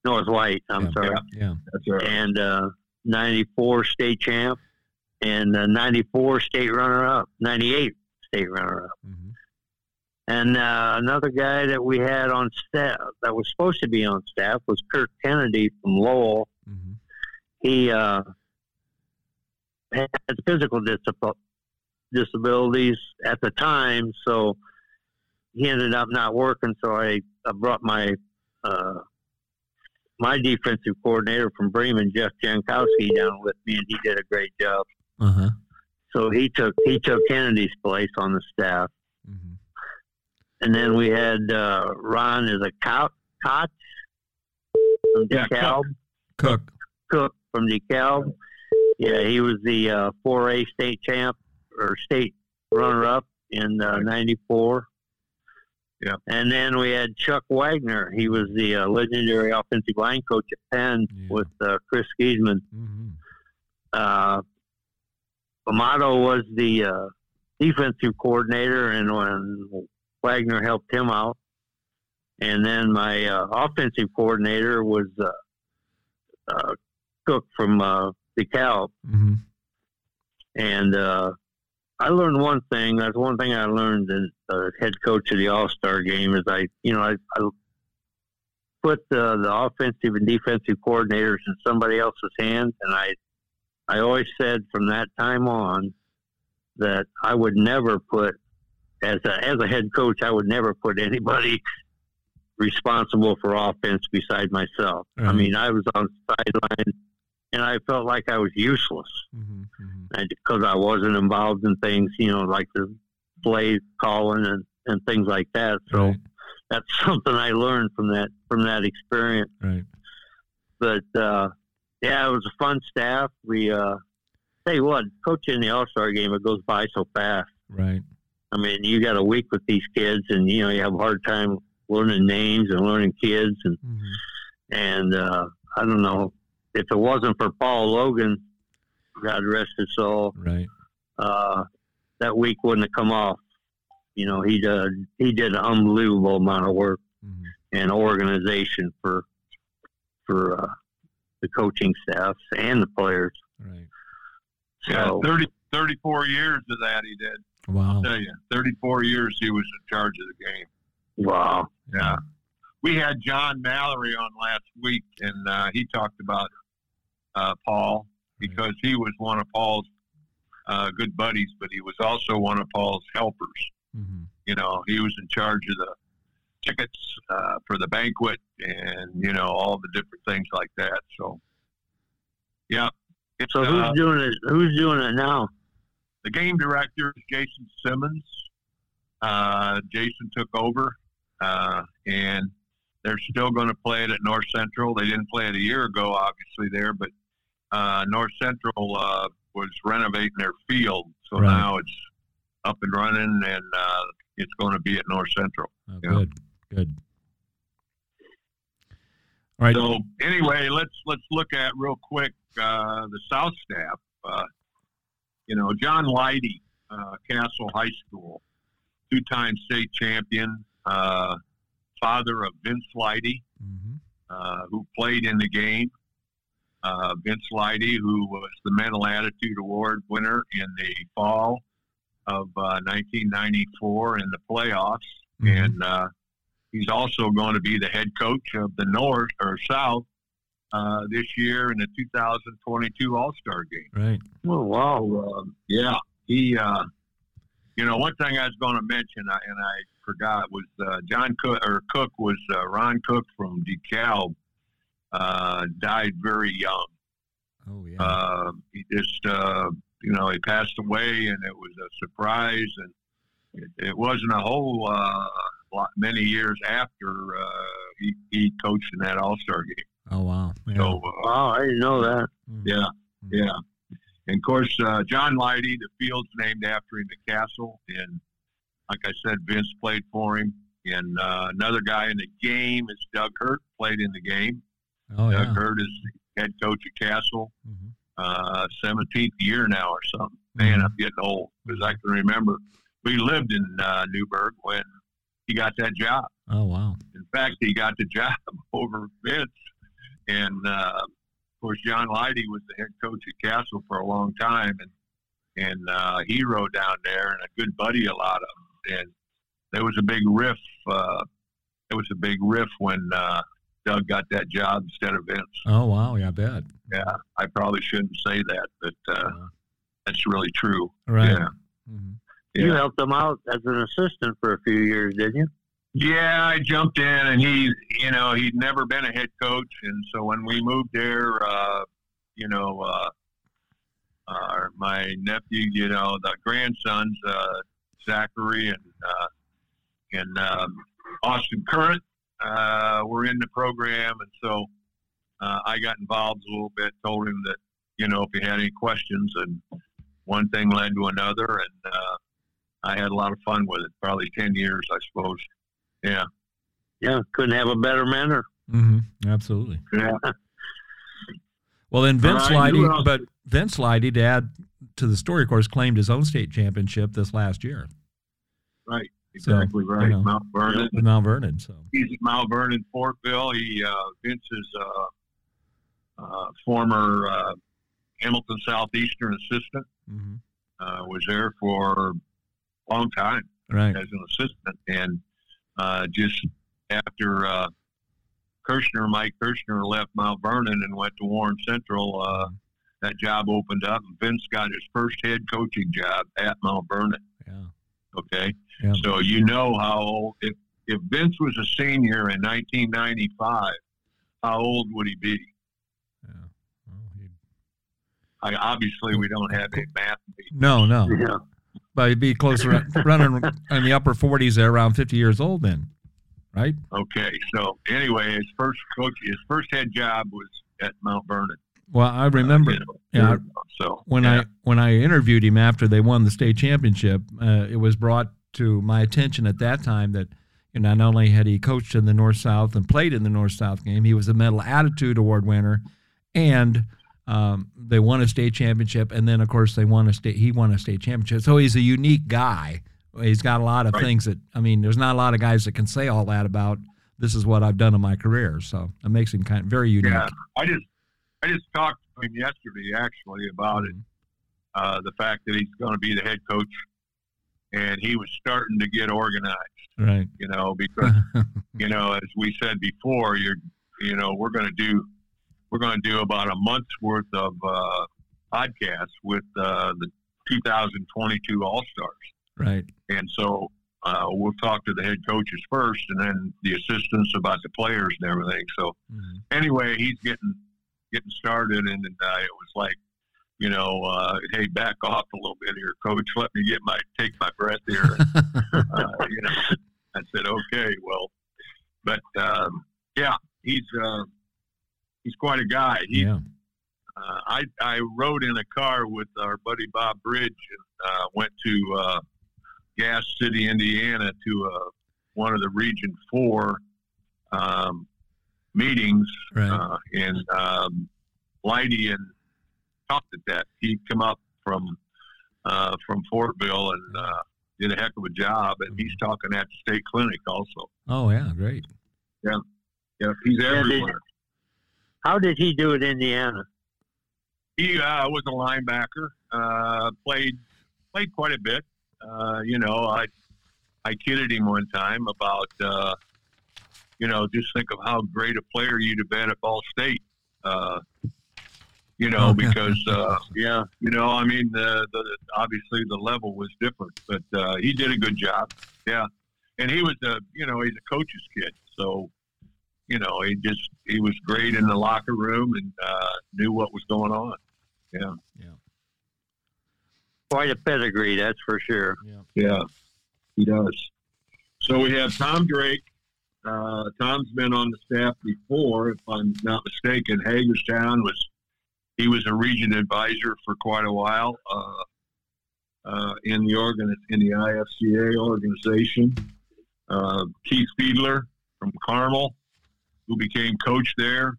North White. I'm Yeah. sorry. Yeah. That's right. and uh, 94 state champ and uh, 94 state runner up, 98 state runner up. Mhm. And uh, another guy that we had on staff that was supposed to be on staff was Kirk Kennedy from Lowell. Mhm. He uh, had physical disab- disabilities at the time, so he ended up not working. So I, I brought my uh, my defensive coordinator from Bremen, Jeff Jankowski, down with me, and he did a great job. Uh huh. So he took he took Kennedy's place on the staff, Mhm. and then we had uh, Ron as a coach, Koch from Yeah, DeKalb, Cook. Cook from DeKalb. Yeah, he was the uh, 4A state champ or state runner up in '94. Yeah. And then we had Chuck Wagner. He was the uh, legendary offensive line coach at Penn Yeah. with uh, Chris Geesaman. Mhm. Uh, Amato was the uh, defensive coordinator, and when Wagner helped him out, and then my uh, offensive coordinator was uh, uh, Cook from uh, DeKalb. Mhm. And uh, I learned one thing. That's one thing I learned as uh, head coach of the All Star game is I, you know, I, I put the, the offensive and defensive coordinators in somebody else's hands, and I, I always said from that time on that I would never put as a as a head coach, I would never put anybody responsible for offense beside myself. I mean, I was on sideline, and I felt like I was useless Mhm. Mhm. because I wasn't involved in things, you know, like the play calling and, and things like that. So Right. that's something I learned from that from that experience. Right. But uh, yeah, it was a fun staff. We uh, tell you what, coaching the All Star game it goes by so fast. Right. I mean, you got a week with these kids, and you know you have a hard time learning names and learning kids, and Mhm. and uh, I don't know if it wasn't for Paul Logan, God rest his soul. Right. uh, that week wouldn't have come off. You know, he did he did an unbelievable amount of work Mhm. and organization for for uh, the coaching staff and the players. Right. Yeah, So 30, 34 years of that he did. Wow. I'll tell you, 34 years he was in charge of the game. wow, Yeah. We had John Mallory on last week, and uh, he talked about uh, Paul because he was one of Paul's uh, good buddies, but he was also one of Paul's helpers. Mhm. You know, he was in charge of the tickets uh, for the banquet and you know all the different things like that. So, yeah. It's, So who's uh, doing it? Who's doing it now? the game director is Jason Simmons. Uh, Jason took over, uh, and they're still going to play it at North Central. They didn't play it a year ago, obviously there, but uh, North Central uh, was renovating their field, so Right. now it's up and running, and uh, it's going to be at North Central. Oh. Good, good. All right. So anyway, let's let's look at real quick uh, the South staff. Uh, you know, John Lidy, uh, Castle High School, two-time state champion, uh, father of Vince Mhm. uh, who played in the game. Uh, Vince Lidy, who was the Mental Attitude Award winner in the fall of uh, 1994 in the playoffs, Mhm. and uh, he's also going to be the head coach of the North or South uh, this year in the 2022 All Star game. Right. Oh wow! So, um, yeah, he. Uh, you know, one thing I was going to mention, and I forgot, was uh, John Cook or Cook was uh, Ron Cook from DeKalb. Uh, died very young. Oh yeah. Uh, he just, uh, you know, he passed away, and it was a surprise, and it, it wasn't a whole uh, lot many years after uh, he, he coached in that All Star game. oh wow. Yeah. So, uh, Wow, I didn't know that. Mhm. yeah, Mhm. yeah. And of course, uh, John Lidy, the field's named after him, the castle. And like I said, Vince played for him. And uh, another guy in the game is Doug Hurt, played in the game. Oh Doug yeah. Hurt is head coach at Castle, Mhm. uh, 17th year now or something. Man, Mhm. I'm getting old because I can remember we lived in uh, Newburgh when he got that job. Oh wow. In fact, he got the job over Vince. And uh, of course, John Lidy was the head coach at Castle for a long time, and and uh, he rode down there, and a good buddy, a lot of them. And there was a big riff. Uh, there was a big riff when uh, Doug got that job instead of Vince. Oh wow. Yeah. I bet. Yeah, I probably shouldn't say that, but uh, Yeah. that's really true. Right. Yeah. Mhm. You helped him out as an assistant for a few years, didn't you? Yeah, I jumped in, and he, you know, he'd never been a head coach, and so when we moved there, uh, you know, uh, uh, my nephew, you know, the grandsons, uh, Zachary and uh, and um, Austin Current, uh, were in the program, and so uh, I got involved a little bit. Told him that, you know, if he had any questions, and one thing led to another, and uh, I had a lot of fun with it. Probably ten years, I suppose. Yeah. Yeah, couldn't have a better mentor. Mm-hmm. Absolutely. Yeah. Well, then Vince All right, Lidy, but Vince Lidy, to add to the story, of course, claimed his own state championship this last year Right. So, Exactly right. you know. Mount Vernon. with Mount Vernon. So He's at Mount Vernon, Fortville. He uh, Vince is uh, uh, former uh, Hamilton Southeastern assistant. Mhm. Uh, was there for a long time right. as an assistant, and uh, just after uh, Kirshner, Mike Kirshner left Mount Vernon and went to Warren Central. Uh, that job opened up, and Vince got his first head coaching job at Mount Vernon. Yeah. Okay. Yeah. So you know how old, if, if Vince was a senior in 1995, how old would he be? Yeah. Well, I, obviously, we don't have any math. meetings. no, no. Yeah. But he'd be closer, running in the upper 40s there, around 50 years old then, right? Okay. So anyway, his first coach, his first head job was at Mount Vernon. Well, I remember Uh, you know, yeah, So when yeah. I when I interviewed him after they won the state championship, uh, it was brought to my attention at that time that you know, not only had he coached in the North South and played in the North South game, he was a Mental Attitude Award winner, and um, they won a state championship, and then of course they won a state. He won a state championship, so he's a unique guy. He's got a lot of Right. things that I mean, there's not a lot of guys that can say all that about. This is what I've done in my career, so it makes him kind of very unique. Yeah, I just I just talked to him yesterday actually about it. Uh, the fact that he's going to be the head coach, and he was starting to get organized. Right. You know, because you know, as we said before, you're you know we're going to do we're going to do about a month's worth of uh, podcasts with uh, the 2022 All Stars. right. And so uh, we'll talk to the head coaches first, and then the assistants about the players and everything. So Mm-hmm. anyway, he's getting getting started, and, and uh, it was like, you know, uh, hey, back off a little bit here, coach. Let me get my take my breath here. uh, you know, I said, okay, well, but um, yeah, he's uh, he's quite a guy. He, yeah. uh, I I rode in a car with our buddy Bob Bridge and uh, went to uh, Gas City, Indiana, to uh, one of the Region Four um, meetings, Right. uh, and um, Lidy and talked at that. He come up from uh, from Fortville and uh, did a heck of a job, and he's talking at the state clinic also. oh yeah, great. Yeah, he's Yeah, did- everywhere. How did he do at Indiana? He uh, was a linebacker. Uh, played played quite a bit. Uh, you know, I I kidded him one time about uh, you know just think of how great a player you'd have been at Ball State. Uh, you know, Oh, because uh, Yeah, you know, I mean, the, the obviously the level was different, but uh, he did a good job. Yeah, and he was a you know he's a coach's kid, so you know he just he was great in the locker room and uh, knew what was going on. Yeah. Yeah, quite a pedigree, that's for sure. Yeah, he does. So we have Tom Drake. Uh, Tom's been on the staff before, if I'm not mistaken. Hagerstown was he was a region advisor for quite a while uh, uh, in the organ in the IFCA organization. Uh, Keith Fiedler from Carmel, who became coach there,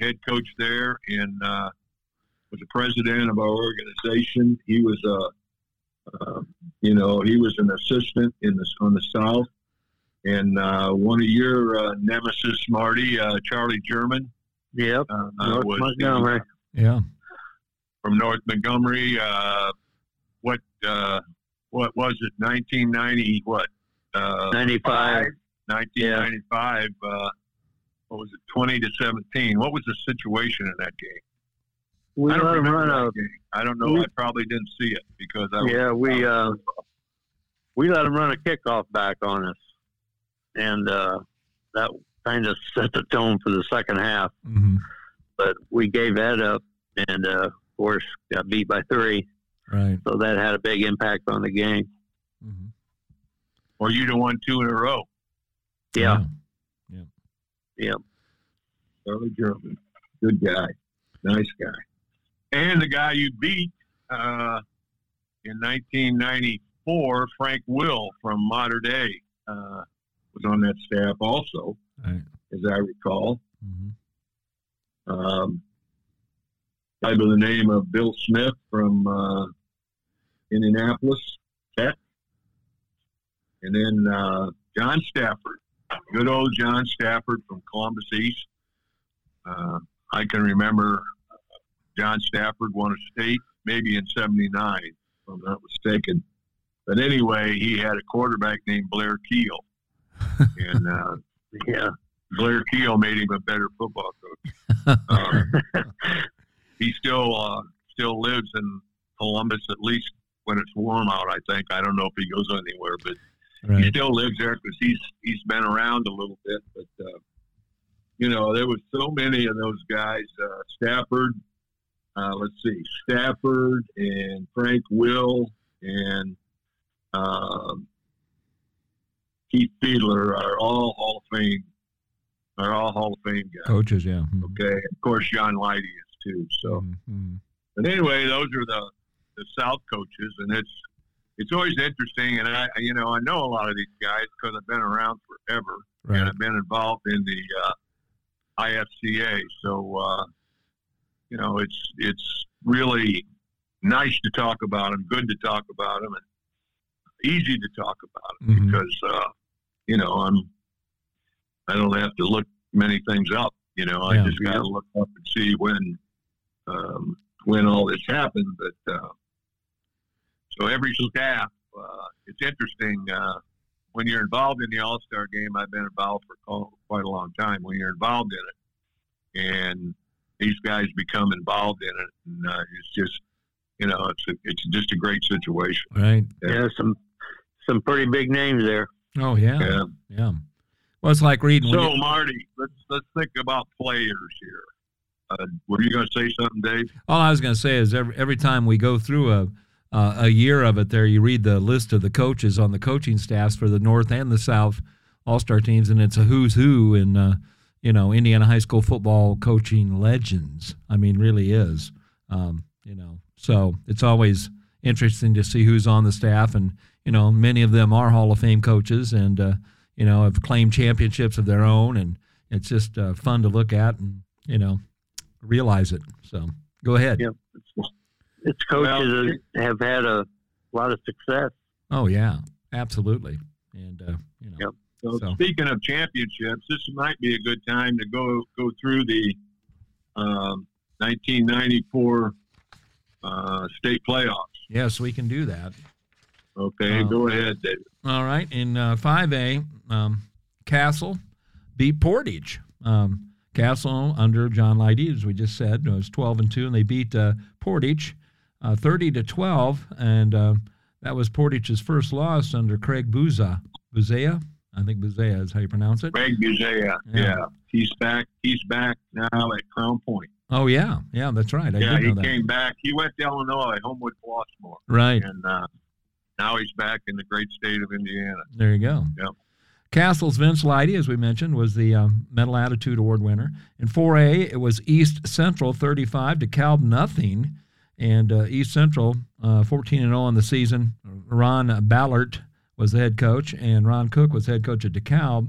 head coach there, and was the president of our organization. He was a uh, you know, he was an assistant in the on the south, and uh, one of your uh, nemesis, Marty, uh, Charlie German, Yep, uh, North was Montgomery. Yeah. from North Montgomery. Uh, what uh, what was it? 1990? What? Uh, 95. 1995. Uh, what was it? 20 to 17. What was the situation in that game? We I don't let him remember run that a game. I don't know. we- I probably didn't see it because I was yeah. We uh, we let him run a kickoff back on us, and uh, that kind of set the tone for the second half. hmm But we gave that up, and uh, of course got beat by three. Right. So that had a big impact on the game. hmm or you'd have won two in a row. Yeah, Yeah. Yep. Charlie German. Good guy. Nice guy. And the guy you beat uh, in 1994, Frank Will from Mater Dei, uh, was on that staff also, Right. as I recall. hmm Um, by the name of Bill Smith from uh, Indianapolis Tech. And then uh, John Stafford, good old John Stafford from Columbus East. Uh, I can remember uh, John Stafford won a state maybe in 79, if I'm not mistaken. But anyway, he had a quarterback named Blair Kiel. And uh, yeah, Blair Kiel made him a better football coach. Um, he still uh, still lives in Columbus, at least when it's warm out. I think I don't know if he goes anywhere, but he still lives there because he's he's been around a little bit. But uh, you know, there was so many of those guys. Uh, Stafford, uh, let's see, Stafford and Frank Will and um, Keith Fiedler are all Hall of Fame. Are all Hall of Fame guys. Coaches. Yeah. Mhm. Okay, of course, John Lidy is too. So, Mhm. but anyway, those are the the South coaches, and it's it's always interesting. And I, you know, I know a lot of these guys because I've been around forever, and I've been involved in the uh, IFCA. So, uh, you know, it's it's really nice to talk about them, good to talk about them, and easy to talk about them Mhm. because uh, you know I'm I don't have to look many things up. You know, I Yeah. just got to look up and see when um, when all this happened. But uh, so every staff, uh, it's interesting uh, when you're involved in the All Star game. I've been involved for quite a long time. When you're involved in it, and these guys become involved in it, and uh, it's just you know, it's a, it's just a great situation. Right. yeah. Some some pretty big names there. Oh yeah, Yeah. yeah. Well, it's like reading. So you- Marty, let's let's think about players here. Uh, were you going to say something, Dave? all I was going to say is every every time we go through a uh, a year of it, there you read the list of the coaches on the coaching staffs for the North and the South All Star teams, and it's a who's who in uh, you know Indiana high school football coaching legends. I mean, really is. Um, you know, so it's always interesting to see who's on the staff, and you know, many of them are Hall of Fame coaches, and uh, you know, have claimed championships of their own, and it's just uh, fun to look at, and you know, realize it. So go ahead. Yeah. It's coaches that have had a lot of success. Oh yeah, absolutely. And uh, you know, Yep. So, So- speaking of championships, this might be a good time to go go through the um, 1994 uh, state playoffs. yes, we can do that. Okay, Oh. go ahead, David. All right. In uh, 5A, um, Castle beat Portage. Um, Castle under John Lidy, as we just said, was 12 and 2, and they beat uh, Portage uh, 30 to 12. And uh, that was Portage's first loss under Craig Buza. Buzea? I think Buzea is how you pronounce it. Craig Buzea. Yeah. Yeah. he's back. He's back now at Crown Point. Oh, yeah. Yeah, that's right. I yeah, did know he that. came back. He went to Illinois, Homewood, Flossmoor, Right. and uh, now he's back in the great state of Indiana. There you go. Yep. Castle's Vince Lidy, as we mentioned, was the um, Mental Attitude Award winner. In 4A, it was East Central 35 to Calb nothing, and uh, East Central uh, 14 and 0 on the season. Ron Ballard was the head coach, and Ron Cook was head coach at DeKalb.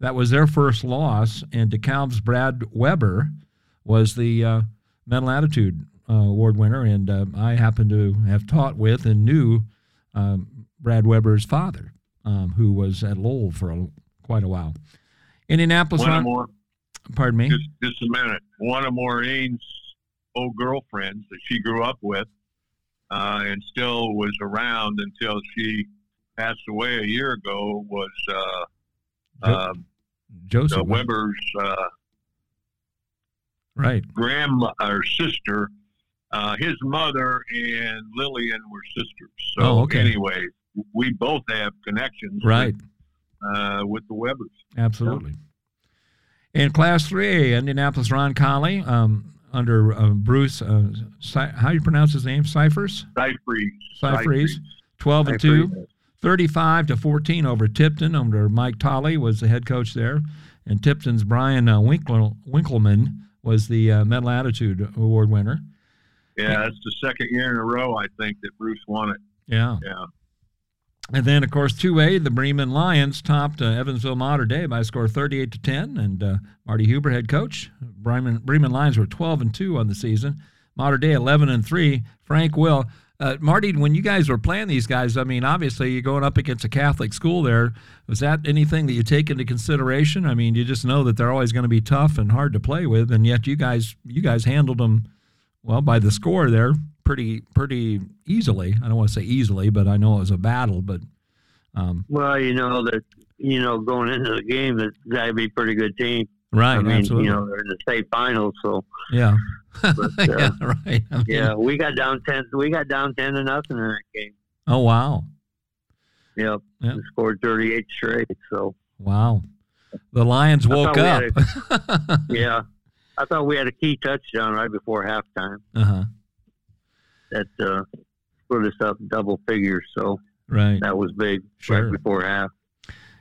That was their first loss, and DeKalb's Brad Weber was the uh, Mental Attitude uh, Award winner, and uh, I happened to have taught with and knew um, Brad Weber's father, um, who was at Lowell for a, quite a while. Indianapolis, One Ron- more, pardon me. just, just a minute. One of Maureen's old girlfriends that she grew up with, uh, and still was around until she passed away a year ago, was uh, Jo- uh, Joseph, Weber's uh, right? grandma or sister. Uh, his mother and Lillian were sisters. So Oh, okay. anyway, we both have connections, Right, With, uh, with the Webers. absolutely. In Class 3A, Indianapolis Roncalli, um, under uh, Bruce, uh, Cy- how do you pronounce his name? Cyphers? Scifres. Scifres. 12 and 2. 35 to 14 over Tipton under Mike Tolley was the head coach there, and Tipton's Brian uh, Winkle, Winkleman was the uh, Mental Attitude Award winner. Yeah, it's the second year in a row I think that Bruce won it. Yeah, Yeah. and then of course 2A, the Bremen Lions topped uh, Evansville Mater Dei by a score of 38 to 10, and uh, Marty Huber head coach. Bremen Bremen Lions were 12 and 2 on the season. Mater Dei 11 and 3. Frank Will. Uh, Marty, when you guys were playing these guys, I mean, obviously you're going up against a Catholic school there. Was that anything that you take into consideration? I mean, you just know that they're always going to be tough and hard to play with, and yet you guys you guys handled them well by the score there pretty pretty easily. I don't want to say easily, but I know it was a battle. But um, Well, you know that you know going into the game that that'd be a pretty good team. right, I mean, absolutely, you know they're in the state finals, so yeah, but, yeah, uh, right. I mean, yeah, we got down ten. We got down ten to nothing in that game. Oh wow, Yep, Yeah. we scored thirty eight straight. So wow. The Lions woke up. we yeah, I thought we had a key touchdown right before halftime uh huh. that uh, put us up double figures. So Right. that was big Sure. right before half.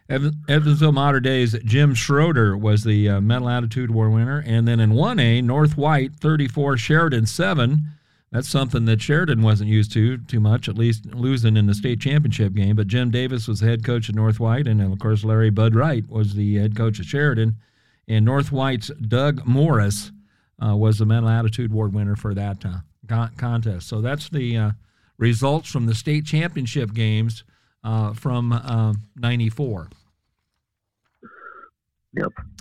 Evan- Evansville Mater Dei's, Jim Schroeder was the uh, Mental Attitude Award winner. And then in 1A, North White 34, Sheridan 7. That's something that Sheridan wasn't used to too much, at least losing in the state championship game. But Jim Davis was the head coach at North White. And of course, Larry Bud Wright was the head coach at Sheridan. And North White's Doug Morris uh, was the Mental Attitude Award winner for that uh, con- contest. So that's the uh, results from the state championship games uh, from uh, 94.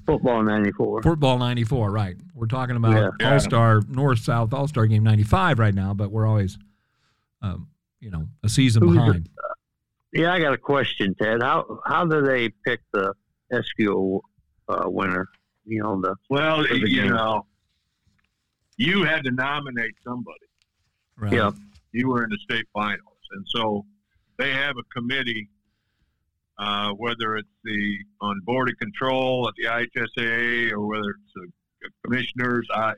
Football '94. Football 94, right. We're talking about Yeah. Yeah. All Star, North South All Star game 95 right now, but we're always, um, you know, a season Who's the- behind. Yeah, I got a question, Ted. How how do they pick the SQ uh, winner? You know the Well, the you game. know, you had to nominate somebody. Right. yeah You were in the state finals, and so they have a committee uh, whether it's the on board of control at the IHSAA or whether it's the commissioners. I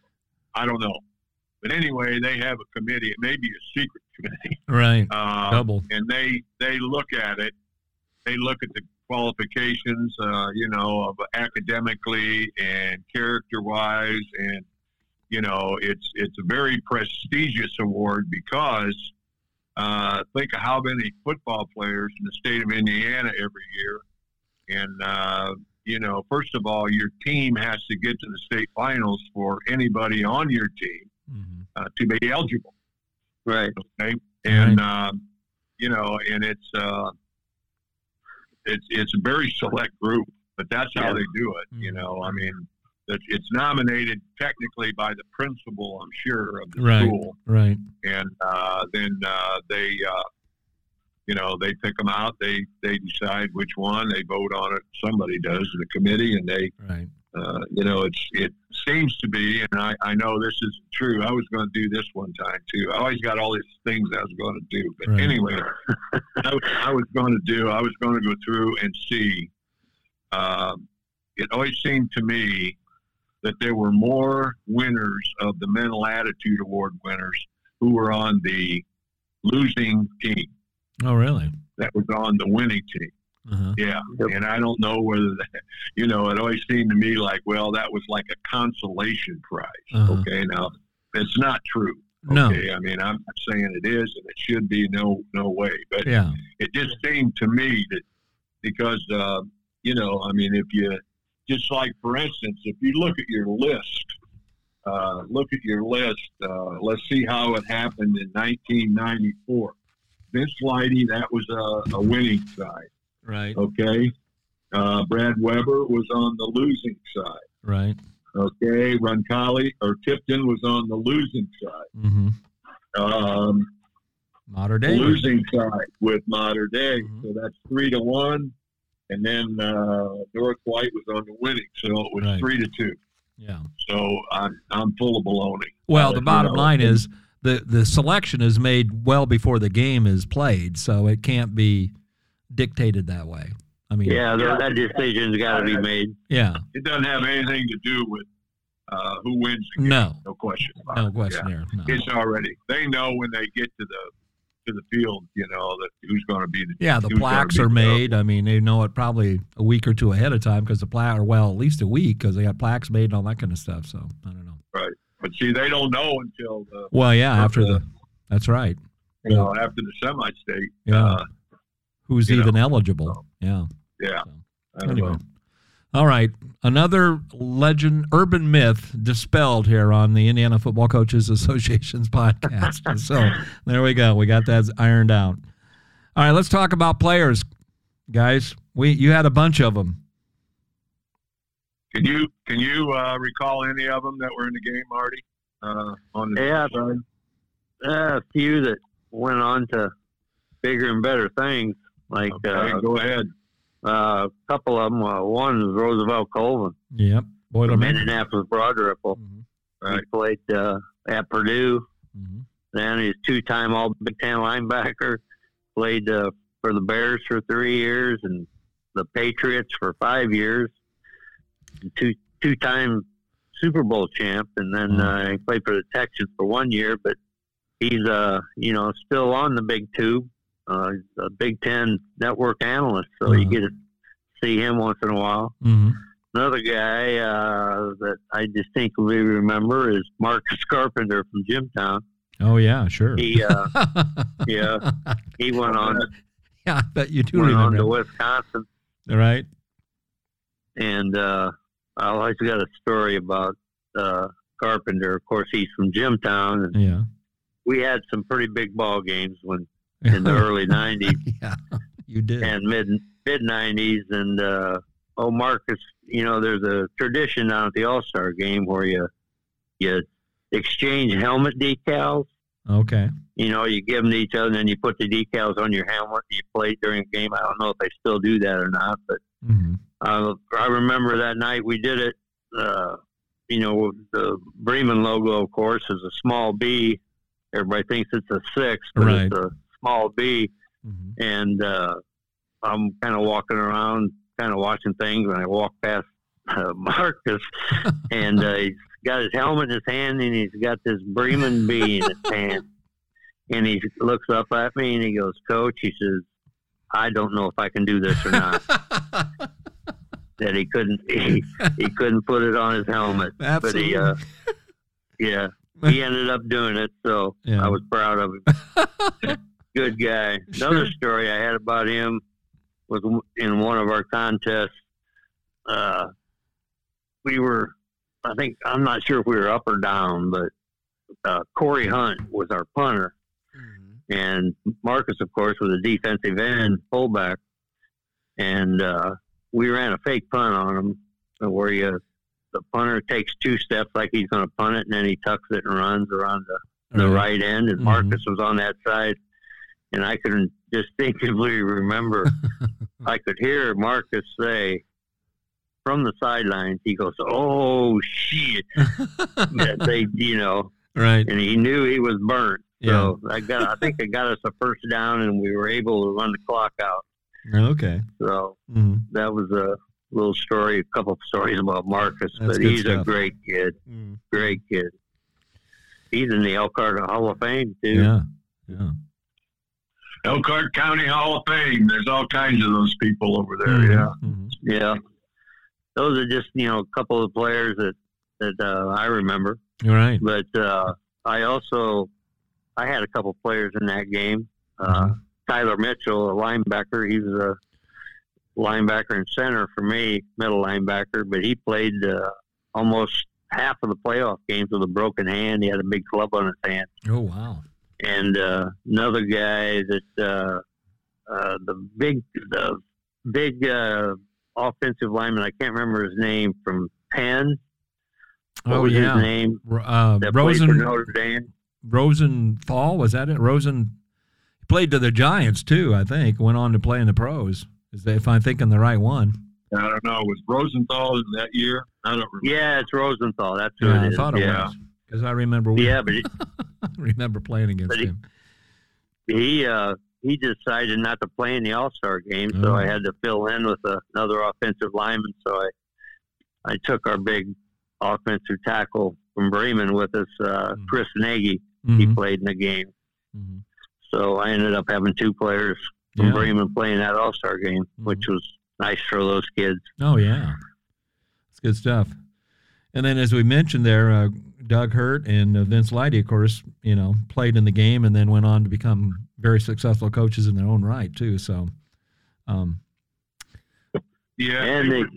I don't know, but anyway, they have a committee. It may be a secret committee, Right. uh, Double. and they they look at it. They look at the qualifications, uh, you know, of academically and character wise, and you know, it's it's a very prestigious award because uh, think of how many football players in the state of Indiana every year, and uh, you know, first of all, your team has to get to the state finals for anybody on your team hmm uh, to be eligible. Right. okay? And um, you know and it's uh it's it's a very select group but that's how Yeah. they do it you Mhm. know i mean it, it's nominated technically by the principal i'm sure of the Right. school Right. and uh, then uh, they uh, you know they pick them out they they decide which one they vote on it somebody does the committee and they Right. Uh, you know, it's it seems to be, and I, I know this is true. I was going to do this one time too. I always got all these things I was going to do, but Right. anyway, I, was- I was going to do. I was going to go through and see. Um, it always seemed to me that there were more winners of the mental attitude award winners who were on the losing team Oh, really? that was on the winning team. Uh-huh. Yeah, Yep. and I don't know whether that, you know, it always seemed to me like, well, that was like a consolation prize. Uh-huh. Okay, now it's not true. No. Okay, I mean, I'm not saying it is, and it should be no no way, but Yeah. it just seemed to me that because uh, you know, I mean, if you just like for instance, if you look at your list, uh, look at your list. Uh, let's see how it happened in 1994. Vince Lidy, that was a, a winning side. Right. Okay. Uh, Brad Weber was on the losing side. Right. Okay. Roncalli or Tipton was on the losing side. Mm-hmm. Um, Mater Dei. losing side with Mater Dei. Mhm. So that's three to one. And then uh, North White was on the winning. So it was Right. three to two. Yeah. So I'm, I'm full of baloney. Well, Uh, the you bottom know, line is the the selection is made well before the game is played, so it can't be dictated that way. I mean, Yeah, that, that decision's got to be made. yeah, it doesn't have anything to do with uh, who wins the game. no, No question. no it. question Yeah. there. No. it's already they know when they get to the to the field you know that who's going to be the Yeah, the plaques are the- made. I mean, they know it probably a week or two ahead of time because the plaque, or well, at least a week because they got plaques made and all that kind of stuff. So I don't know. Right, but see they don't know until the Well, yeah, after Okay. the, that's right. you know after the semi-state Yeah. uh, Who's even know, eligible? Yeah. yeah So, Anyway. know. All right. Another legend, urban myth dispelled here on the Indiana Football Coaches Association's podcast. so there we go. We got that ironed out. All right. Let's talk about players, guys. We You had a bunch of them. can you can you uh, recall any of them that were in the game Marty uh, on the Yeah. side? Uh, a few that went on to bigger and better things. Like okay uh, go ahead uh, a couple of them. Uh, one is Roosevelt Colvin Yep. from Boilermaker. Indianapolis Broad Ripple. Mhm. Right. He played uh, at Purdue. Mhm. Then he's two-time All Big Ten linebacker. Played uh, for the Bears for three years and the Patriots for five years. Two two-time Super Bowl champ, and then Wow. uh, he played for the Texans for one year. But he's uh you know still on the Big Tube. Uh, a Big Ten network analyst, so you Uh-huh. get to see him once in a while. Mhm. Another guy uh, that I distinctly remember is Marcus Carpenter from Jimtown. Oh, yeah, sure. He uh, yeah, he went on yeah, I bet you do went on remember. to. Wisconsin, All right. and uh, I always got a story about uh, Carpenter. Of course, he's from Jimtown, and Yeah. we had some pretty big ball games when in the early '90s yeah, you did. and mid mid '90s. And uh, oh, Marcus, you know, there's a tradition down at the All Star game where you you exchange helmet decals. okay. You know, you give them to each other, and then you put the decals on your helmet. And you play during a game. I don't know if they still do that or not, but hmm uh, I remember that night we did it. Uh, you know, the Bremen logo, of course, is a small B. Everybody thinks it's a six, but Right. it's a small B. hmm And uh, I'm kind of walking around, kind of watching things, and I walk past uh, Marcus, and uh, he's got his helmet in his hand, and he's got this Bremen bee in his hand, and he looks up at me and he goes, "Coach," he says, "I don't know if I can do this or not." that he couldn't he, he couldn't put it on his helmet, Absolutely. but he uh, yeah he ended up doing it, so Yeah. I was proud of him. Good guy. Another story I had about him was in one of our contests. Uh, we were, I think, I'm not sure if we were up or down, but uh, Corey Hunt was our punter, and Marcus, of course, was a defensive end fullback, and uh, we ran a fake punt on him, where you the punter takes two steps like he's going to punt it, and then he tucks it and runs around the, the right end, and Mhm. Marcus was on that side, and I can distinctively remember I could hear Marcus say from the sidelines, he goes, "Oh shit!" that they, you know, right. and he knew he was burnt. So I got, I think it got us a first down, and we were able to run the clock out. Okay. So Mhm. that was a little story, a couple of stories about Marcus, That's but he's a great kid, Mhm. great kid. He's in the Elkhart Hall of Fame too. Yeah. Yeah. Elkhart County Hall of Fame. There's all kinds of those people over there. Mhm. Yeah. Mhm. Yeah. Those are just you know a couple of players that that uh, I remember. You're right. But uh, I also I had a couple of players in that game. Uh, Mhm. Tyler Mitchell, a linebacker. He was a linebacker and center for me, middle linebacker. But he played uh, almost half of the playoff games with a broken hand. He had a big club on his hand. Oh wow. And uh, another guy that uh, uh, the big the big uh, offensive lineman. I can't remember his name from Penn. What Oh was yeah. his name? Ro- Uh, played for Rosen Notre Dame. Rosenthal was that it? Rosen played to the Giants too. I think went on to play in the pros. Is that, if I'm thinking the right one? I don't know. Was Rosenthal in that year? I don't remember. Yeah, it's Rosenthal. That's who Yeah, it I thought it yeah. was because I remember. We, Yeah, but he, remember playing against he- him. he uh he decided not to play in the All Star game, so Oh. I had to fill in with another offensive lineman. So I I took our big offensive tackle from Bremen with us, uh, Mm. Chris Nagy. He Mhm. played in the game, Mhm. so I ended up having two players from Yeah. Bremen playing that All Star game, which was nice for those kids. Oh yeah, it's good stuff. And then, as we mentioned there, uh, Doug Hurt and uh, Vince Lidy, of course, you know, played in the game and then went on to become very successful coaches in their own right too. So, um, Yeah. And they, they- were,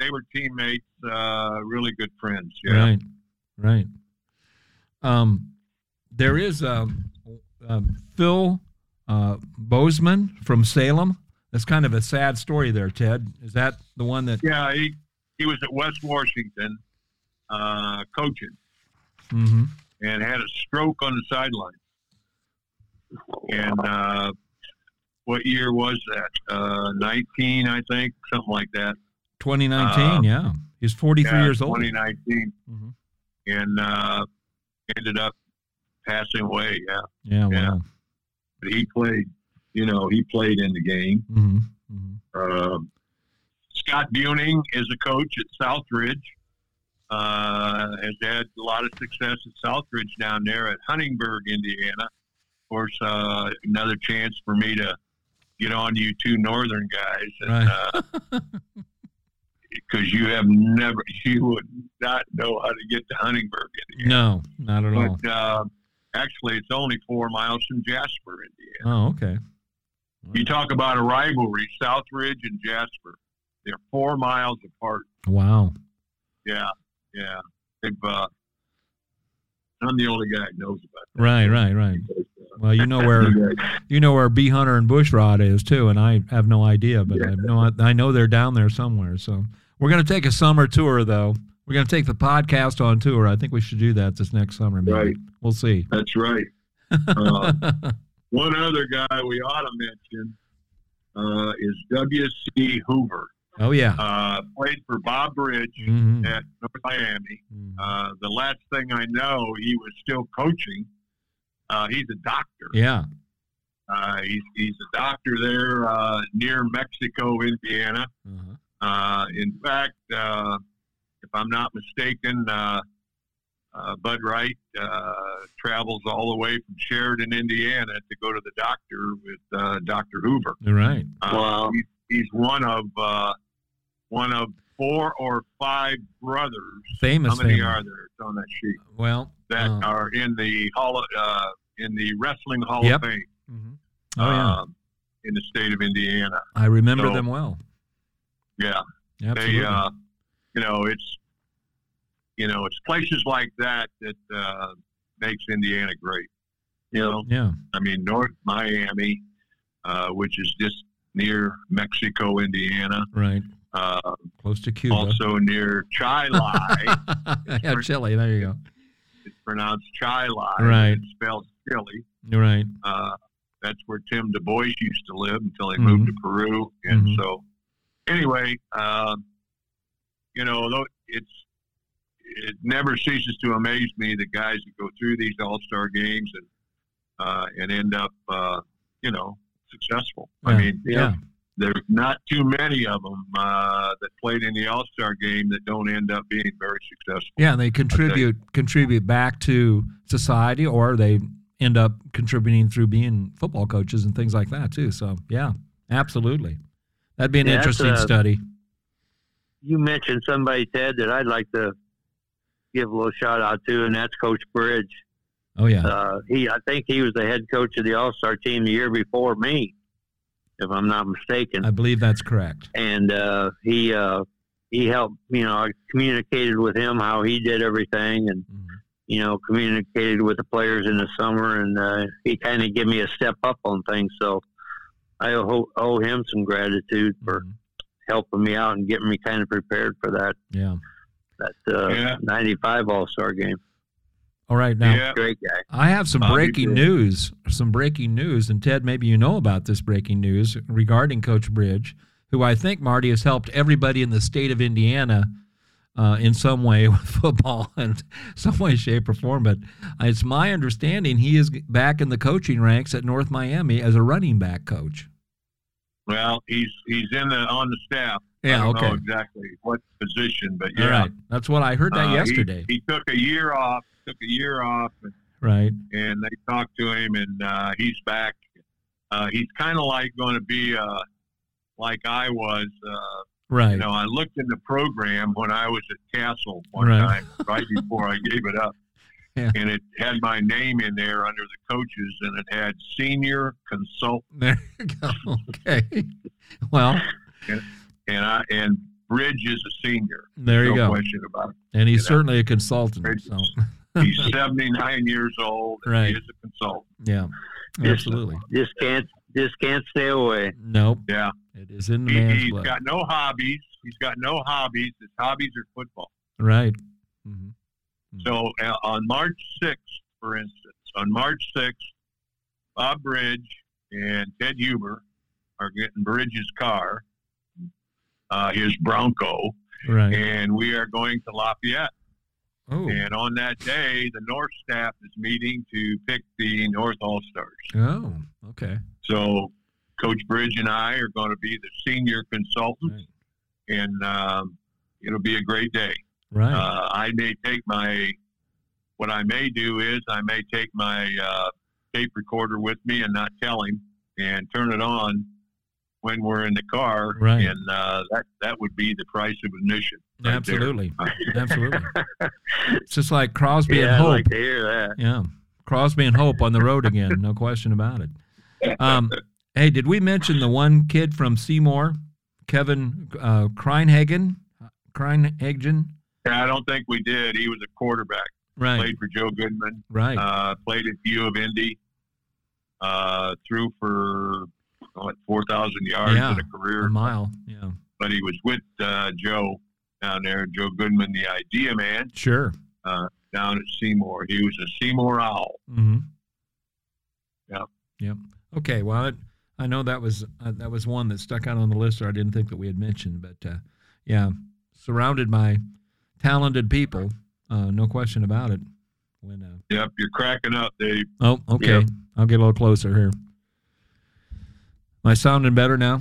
they were teammates, uh, really good friends. Yeah. right, right. Um, there is um, um, Phil uh, Bozeman from Salem. That's kind of a sad story there, Ted. Is that the one that? Yeah. He, he was at West Washington, uh, coaching hmm and had a stroke on the sideline. And, uh, what year was that? Uh, 19, I think, something like that. 2019. Uh, yeah, he's 43 Yeah, years old. 2019. Mhm. And, uh, ended up passing away. Yeah. Yeah, Yeah. wow. But he played, you know, he played in the game. hmm hmm Um, Scott Buening is a coach at Southridge. Uh, has had a lot of success at Southridge down there at Huntingburg, Indiana. Of course, uh, another chance for me to get on you two northern guys, Right. because you have never, you would not know how to get to Huntingburg, Indiana. No, not at all. But uh, actually, it's only four miles from Jasper, Indiana. Oh, okay. You talk about a rivalry, Southridge and Jasper. They're four miles apart. Wow. Yeah, yeah. They've, uh, I'm the only guy that knows about that. Right, right, right. Well, you know where you know where Bee Hunter and Bushrod is too, and I have no idea, but I know I know they're down there somewhere. So we're going to take a summer tour, though. We're going to take the podcast on tour. I think we should do that this next summer. Maybe Right. we'll see. That's right. Uh, one other guy we ought to mention uh, is W.C. Hoover. Oh yeah. Uh, played for Bob Bridge Mhm. at North Miami. Mhm. Uh, the last thing I know, he was still coaching. Uh, he's a doctor. yeah. Uh, he's he's a doctor there uh, near Mexico, Indiana. Uh-huh. Uh, in fact, uh, if I'm not mistaken, uh, uh, Bud Wright uh, travels all the way from Sheridan, Indiana, to go to the doctor with uh, Doctor Hoover. Right. Uh, Wow. he's, he's one of uh, one of four or five brothers. Famous. How many family. are there on that sheet Well. that uh, are in the hall of, uh, in the wrestling hall Yep. of fame mhm. Oh yeah. um, in the state of Indiana? I remember so- them well. Yeah, Absolutely. they uh, you know it's you know it's places like that that uh, makes Indiana great. You know, yeah. I mean North Miami, uh, which is just near Mexico, Indiana. Right. Uh, Close to Cuba. also near Chai Lai. yeah, Chile. There you go. it's pronounced Chai Lai. Right. It's spelled Chile. Right. Uh, that's where Tim Du Bois used to live until he Mhm. moved to Peru. And Mhm. so, anyway, um, you know, though it's it never ceases to amaze me the guys that go through these All Star games and uh, and end up, uh, you know, successful. I Yeah. mean, Yeah. There's not too many of them uh, that played in the All Star game that don't end up being very successful. Yeah, and they contribute contribute back to society, or they end up contributing through being football coaches and things like that too. So yeah, absolutely, that'd be an Yeah, interesting uh, study. You mentioned somebody, Ted, that I'd like to give a little shout out to, and that's Coach Bridge. Oh yeah, Uh, he, I think he was the head coach of the All Star team the year before me, if I'm not mistaken. I believe that's correct. and uh, he uh, he helped. You know, I communicated with him how he did everything, and Mhm. you know, communicated with the players in the summer, and uh, he kind of gave me a step up on things. So I owe, owe him some gratitude for Mhm. helping me out and getting me kind of prepared for that Yeah. that uh, Yeah. '95 All Star game. All right now. Yeah. Great guy. I have some Bobby breaking Bridge. news. Some breaking news, and Ted, maybe you know about this breaking news regarding Coach Bridge, who I think Marty has helped everybody in the state of Indiana uh, in some way with football, in some way, shape, or form. But it's my understanding he is back in the coaching ranks at North Miami as a running back coach. Well, he's he's in the on the staff. Yeah, I don't okay. know exactly what position, but yeah. All right, that's what I heard that Uh, he- yesterday. He, took a year off. Took a year off, and, right. and they talked to him, and uh, he's back. Uh, he's kind of like going to be uh, like I was. Uh, Right. you know, I looked in the program when I was at Castle one Right. time, right before I gave it up, Yeah. and it had my name in there under the coaches, and it had senior consultant, There you go. Okay. Well, and I and Bridge is a senior. there you no go. question about it. And he's You know. certainly a consultant. So, He's 79 years old. And Right. He is a consultant. yeah, absolutely. Just can't just can't stay away. Nope. Yeah. It is in the He, man's he's blood. got no hobbies. He's got no hobbies. His hobbies are football. right. Mm-hmm. So uh, on March 6th, for instance, on March 6th, Bob Bridge and Ted Huber are getting Bridge's car, uh, his Bronco, Right. and we are going to Lafayette. Oh. And on that day, the North staff is meeting to pick the North All Stars. Oh. Okay. So Coach Bridge and I are going to be the senior consultants, Right. and um, it'll be a great day. Right. Uh, I may take my, what I may do is I may take my uh, tape recorder with me and not tell him and turn it on when we're in the car. Right. And uh, that, that would be the price of admission. right. Absolutely. Absolutely. It's just like Crosby and yeah, I'd Hope. like to hear that. Yeah. Crosby and Hope on the road again. No question about it. Um, hey, did we mention the one kid from Seymour, Kevin uh, Kreinhagen? Kreinhagen? Yeah, I don't think we did. He was a quarterback. Right. Played for Joe Goodman. Right. Uh, played at U of Indy. Uh, threw for what four thousand yards Yeah, in a career. a mile. Yeah. but he was with uh, Joe down there, Joe Goodman, the idea man, Sure. uh, down at Seymour. He was a Seymour Owl. Mm-hmm. Yep. Yep. Okay. Well, it, I know that was uh, that was one that stuck out on the list, or I didn't think that we had mentioned. But uh, yeah, surrounded by talented people, uh, no question about it. When uh, Yep, you're cracking up, Dave. oh, okay, Yep. I'll get a little closer here. Am I sounding better now? A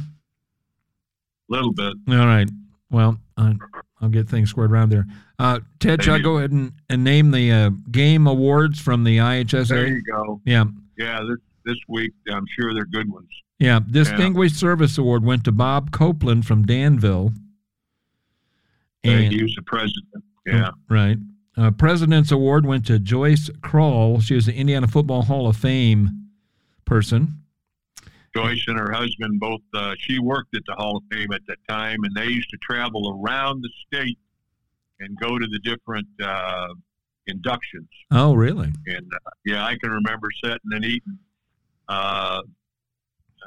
little bit. All right. Well, I'll get things squared around there. Uh, Ted, should I go ahead and, and name the uh, game awards from the IHSA? There you go. Yeah. Yeah, this this week I'm sure they're good ones. Yeah. Distinguished Service Award went to Bob Copeland from Danville. And he was the president. Yeah. Right. Uh, President's Award went to Joyce Kroll. She was the Indiana Football Hall of Fame person. Joyce and her husband both, uh, she worked at the Hall of Fame at that time, and they used to travel around the state and go to the different uh, inductions. Oh, really? And uh, yeah, I can remember sitting and eating. Uh,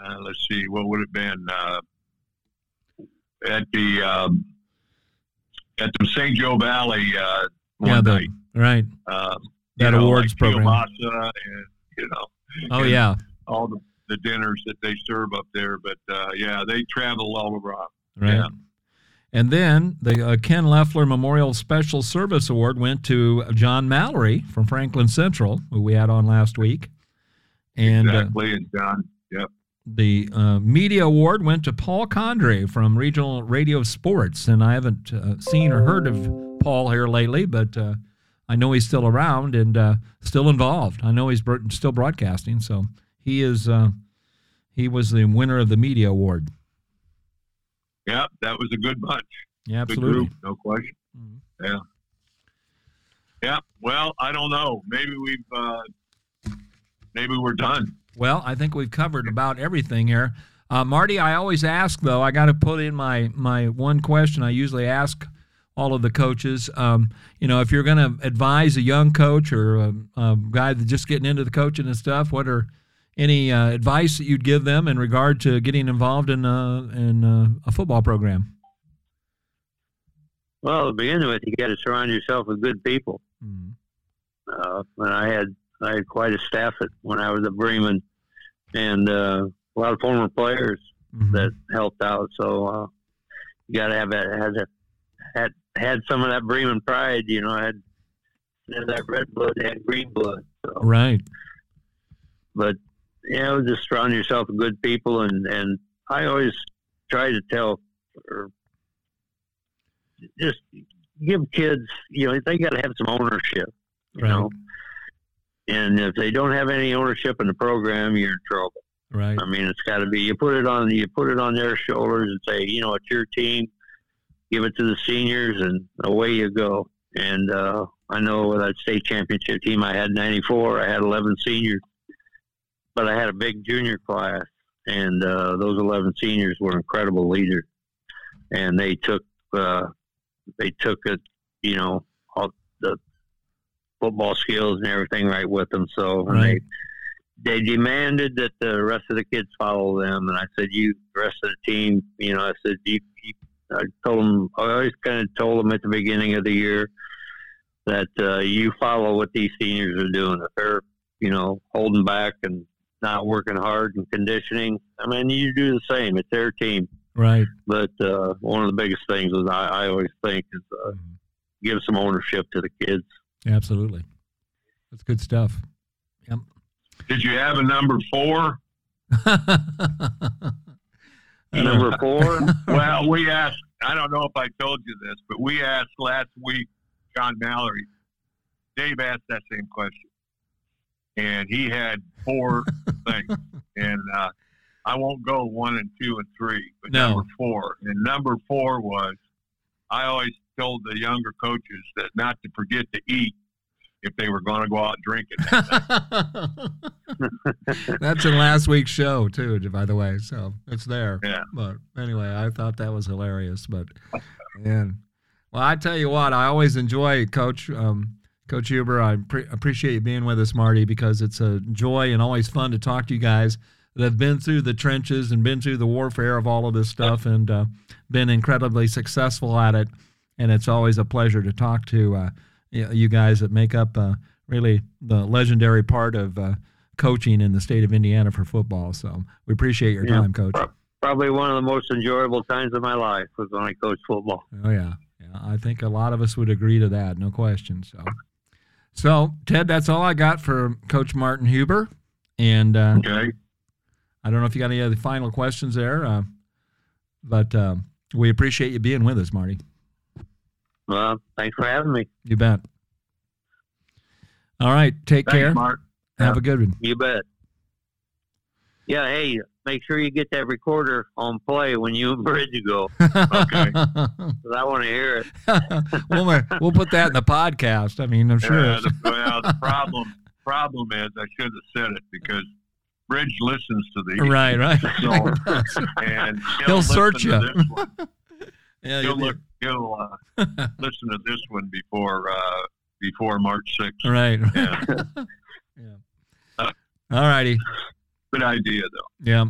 uh, let's see, what would it have been uh, at the um, at the St. Joe Valley uh, one yeah, the, night. right. Um, that you know, awards like program. Kielbasa and you know. Oh yeah. All the, the dinners that they serve up there, but uh, yeah, they travel all around. Right. Yeah. And then the uh, Ken Leffler Memorial Special Service Award went to John Mallory from Franklin Central, who we had on last week. And uh, exactly, and John. Yep. the uh, Media Award went to Paul Condry from Regional Radio Sports. And I haven't uh, seen or heard of Paul here lately, but uh, I know he's still around and uh, still involved. I know he's bro- still broadcasting, so he is. Uh, he was the winner of the Media Award. Yep, that was a good bunch. Yeah, absolutely. group, no question. Mhm. Yeah. Yeah. Well, I don't know. Maybe we've uh, maybe we're done. Well, I think we've covered about everything here. Uh, Marty, I always ask though. I got to put in my my one question. I usually ask all of the coaches. Um, you know, if you're going to advise a young coach or a, a guy that's just getting into the coaching and stuff, what are any uh, advice that you'd give them in regard to getting involved in uh, in uh, a football program? Well, to begin with, you got to surround yourself with good people. Mm. Uh, and I had I had quite a staff at, when I was at Bremen, and uh, a lot of former players Mhm. that helped out. So uh, you got to have that had that had had some of that Bremen pride. You know, had, had that red blood, had green blood. So, Right. but you know, just surround yourself with good people, and and I always try to tell or just give kids, you know, they got to have some ownership. You Right. know, and if they don't have any ownership in the program, you're in trouble. Right. I mean, it's got to be you put it on you put it on their shoulders and say, you know, it's your team. Give it to the seniors, and away you go. And uh, I know with that state championship team, I had 94. I had 11 seniors, but I had a big junior class, and uh, those 11 seniors were incredible leaders, and they took uh, they took it, you know, all the football skills and everything right with them. So Right. they they demanded that the rest of the kids follow them, and I said, "You, the rest of the team, you know," I said, "You." you I told them. I always kind of told them at the beginning of the year that uh, you follow what these seniors are doing. If they're, you know, holding back and not working hard and conditioning, I mean, you do the same. It's their team. Right. But uh, one of the biggest things is I, I always think is uh, Mhm. give some ownership to the kids. Absolutely. That's good stuff. Yep. Did you have a number four? Number four. well, we asked. I don't know if I told you this, but we asked last week John Mallory. Dave asked that same question, and he had four things. And uh, I won't go one and two and three, but No. number four. And number four was I always told the younger coaches that not to forget to eat if they were going to go out drinking. That's in last week's show too, by the way. So it's there. Yeah. But anyway, I thought that was hilarious. But man, well, I tell you what, I always enjoy Coach um, Coach Huber. I pre- appreciate you being with us, Marty, because it's a joy and always fun to talk to you guys that have been through the trenches and been through the warfare of all of this stuff and uh, been incredibly successful at it. And it's always a pleasure to talk to uh, you guys that make up uh, really the legendary part of uh, coaching in the state of Indiana for football. So we appreciate your Yeah. time, Coach. Probably one of the most enjoyable times of my life was when I coached football. Oh yeah, yeah. I think a lot of us would agree to that, no question. So, so Ted, that's all I got for Coach Martin Huber, and uh, Okay. I don't know if you got any other final questions there, uh, but um, we appreciate you being with us, Marty. Well, thanks for having me. You bet. All right. Take Thanks, care. Mark. Have a good one. You bet. Yeah, hey, make sure you get that recorder on play when you and Bridge go, Okay. 'cause I want to hear it. we'll, we'll put that in the podcast. I mean, I'm sure. Yeah, the, well, the problem problem is I should have said it because Bridge listens to these. right, right. So, and he'll, He'll search you. Yeah, He'll look. He'll uh, listen to this one before uh, before March sixth. did. Right. Yeah. yeah. All righty. Good idea though. Yeah.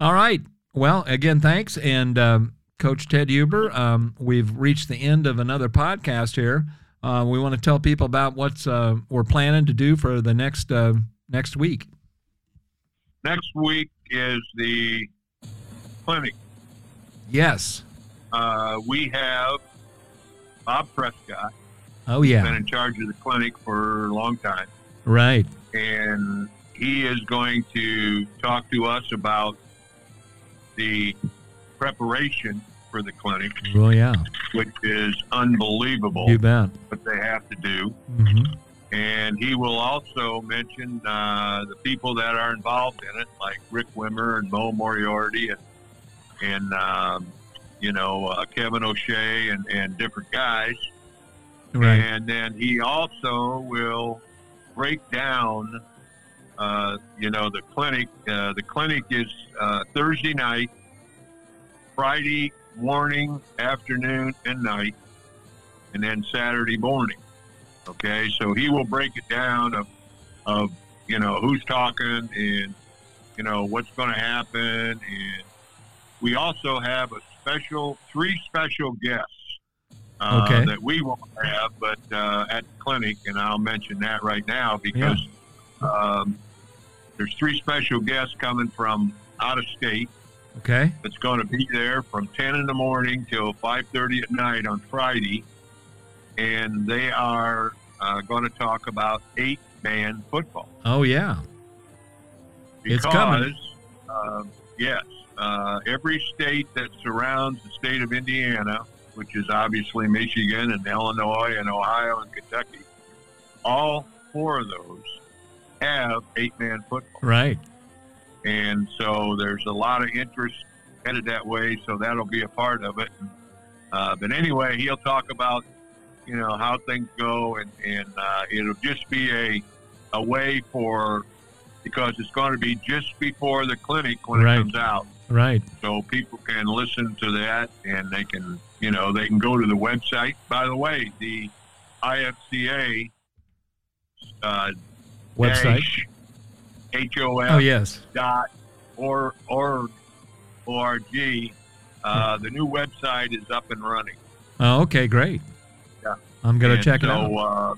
All right. Well, again, thanks. And um, Coach Ted Huber, um, we've reached the end of another podcast here. Uh, we want to tell people about what's uh, we're planning to do for the next uh, next week. Next week is the clinic. Yes. Uh, we have Bob Prescott, Oh yeah. been in charge of the clinic for a long time. Right. and he is going to talk to us about the preparation for the clinic, Well, yeah. which is unbelievable You bet. what they have to do. hmm And he will also mention uh, the people that are involved in it, like Rick Wimmer and Mo Moriarty and and um, you know uh, Kevin O'Shea and, and different guys. Right. And then he also will break down, uh, you know, the clinic. Uh, the clinic is uh, Thursday night, Friday morning, afternoon, and night, and then Saturday morning. Okay, so he will break it down of, of you know, who's talking and, you know, what's going to happen. And we also have a special, three special guests uh, Okay. that we won't have, but uh, at the clinic, and I'll mention that right now because um, there's three special guests coming from out of state Okay. that's going to be there from 10 in the morning till 5.30 at night on friday and they are uh, going to talk about eight-man football Oh yeah. It's coming. uh, yes uh, every state that surrounds the state of indiana which is obviously michigan and illinois and ohio and kentucky all four of those have eight-man football Right. and so there's a lot of interest headed that way. So that'll be a part of it. Uh, but anyway, he'll talk about you know how things go, and and uh, it'll just be a a way for because it's going to be just before the clinic when Right. it comes out, Right. so people can listen to that and they can you know they can go to the website. By the way, the IFCA uh, Website. HOF Oh yes. dot or or org. Uh, the new website is up and running. Oh, okay. Great. Yeah. I'm gonna And check it out. Uh,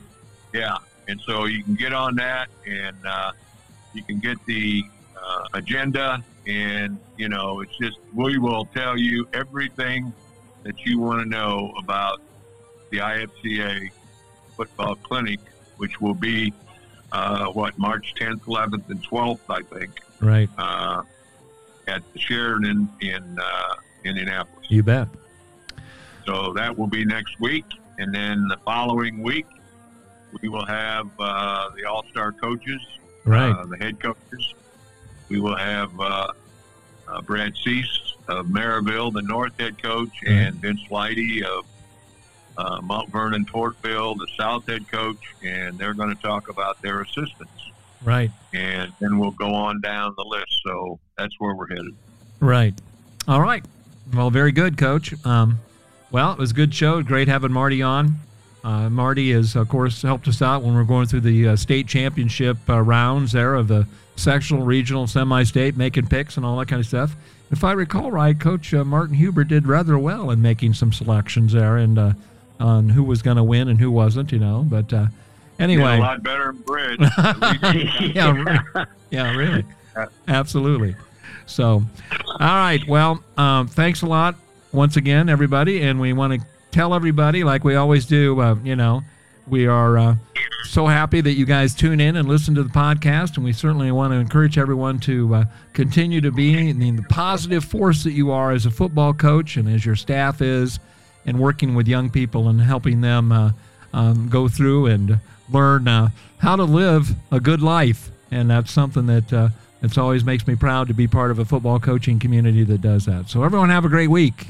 yeah, and so you can get on that, and uh, you can get the uh, agenda, and you know, it's just we will tell you everything that you want to know about the IFCA football clinic, which will be uh, what March 10th, 11th, and 12th, I think, Right. uh, at the Sheraton in uh, Indianapolis. You bet. So that will be next week. And then the following week, we will have uh, the All Star coaches, Right. uh, the head coaches. We will have uh, uh, Brad Cease of Merrillville, the North head coach, and Vince Lidy of uh, Mount Vernon Fortville, the South head coach. And they're going to talk about their assistants. right. And then we'll go on down the list. So that's where we're headed. Right. All right. Well, very good, Coach. Um, well, it was a good show. Great having Marty on. Uh, Marty has, of course, helped us out when we're going through the uh, state championship uh, rounds there of the sectional, regional, semi-state, making picks and all that kind of stuff. If I recall right, Coach uh, Martin Huber did rather well in making some selections there and uh, on who was going to win and who wasn't, you know. But uh, anyway, a lot better in bridge. Yeah, re- yeah, really, absolutely. So, all right. Well, um, thanks a lot once again, everybody, and we want to tell everybody, like we always do. Uh, you know, we are uh, so happy that you guys tune in and listen to the podcast, and we certainly want to encourage everyone to uh, continue to be the positive force that you are as a football coach and as your staff is, and working with young people and helping them uh, um, go through and learn uh, how to live a good life. And that's something that uh, it's always makes me proud to be part of a football coaching community that does that. So everyone have a great week.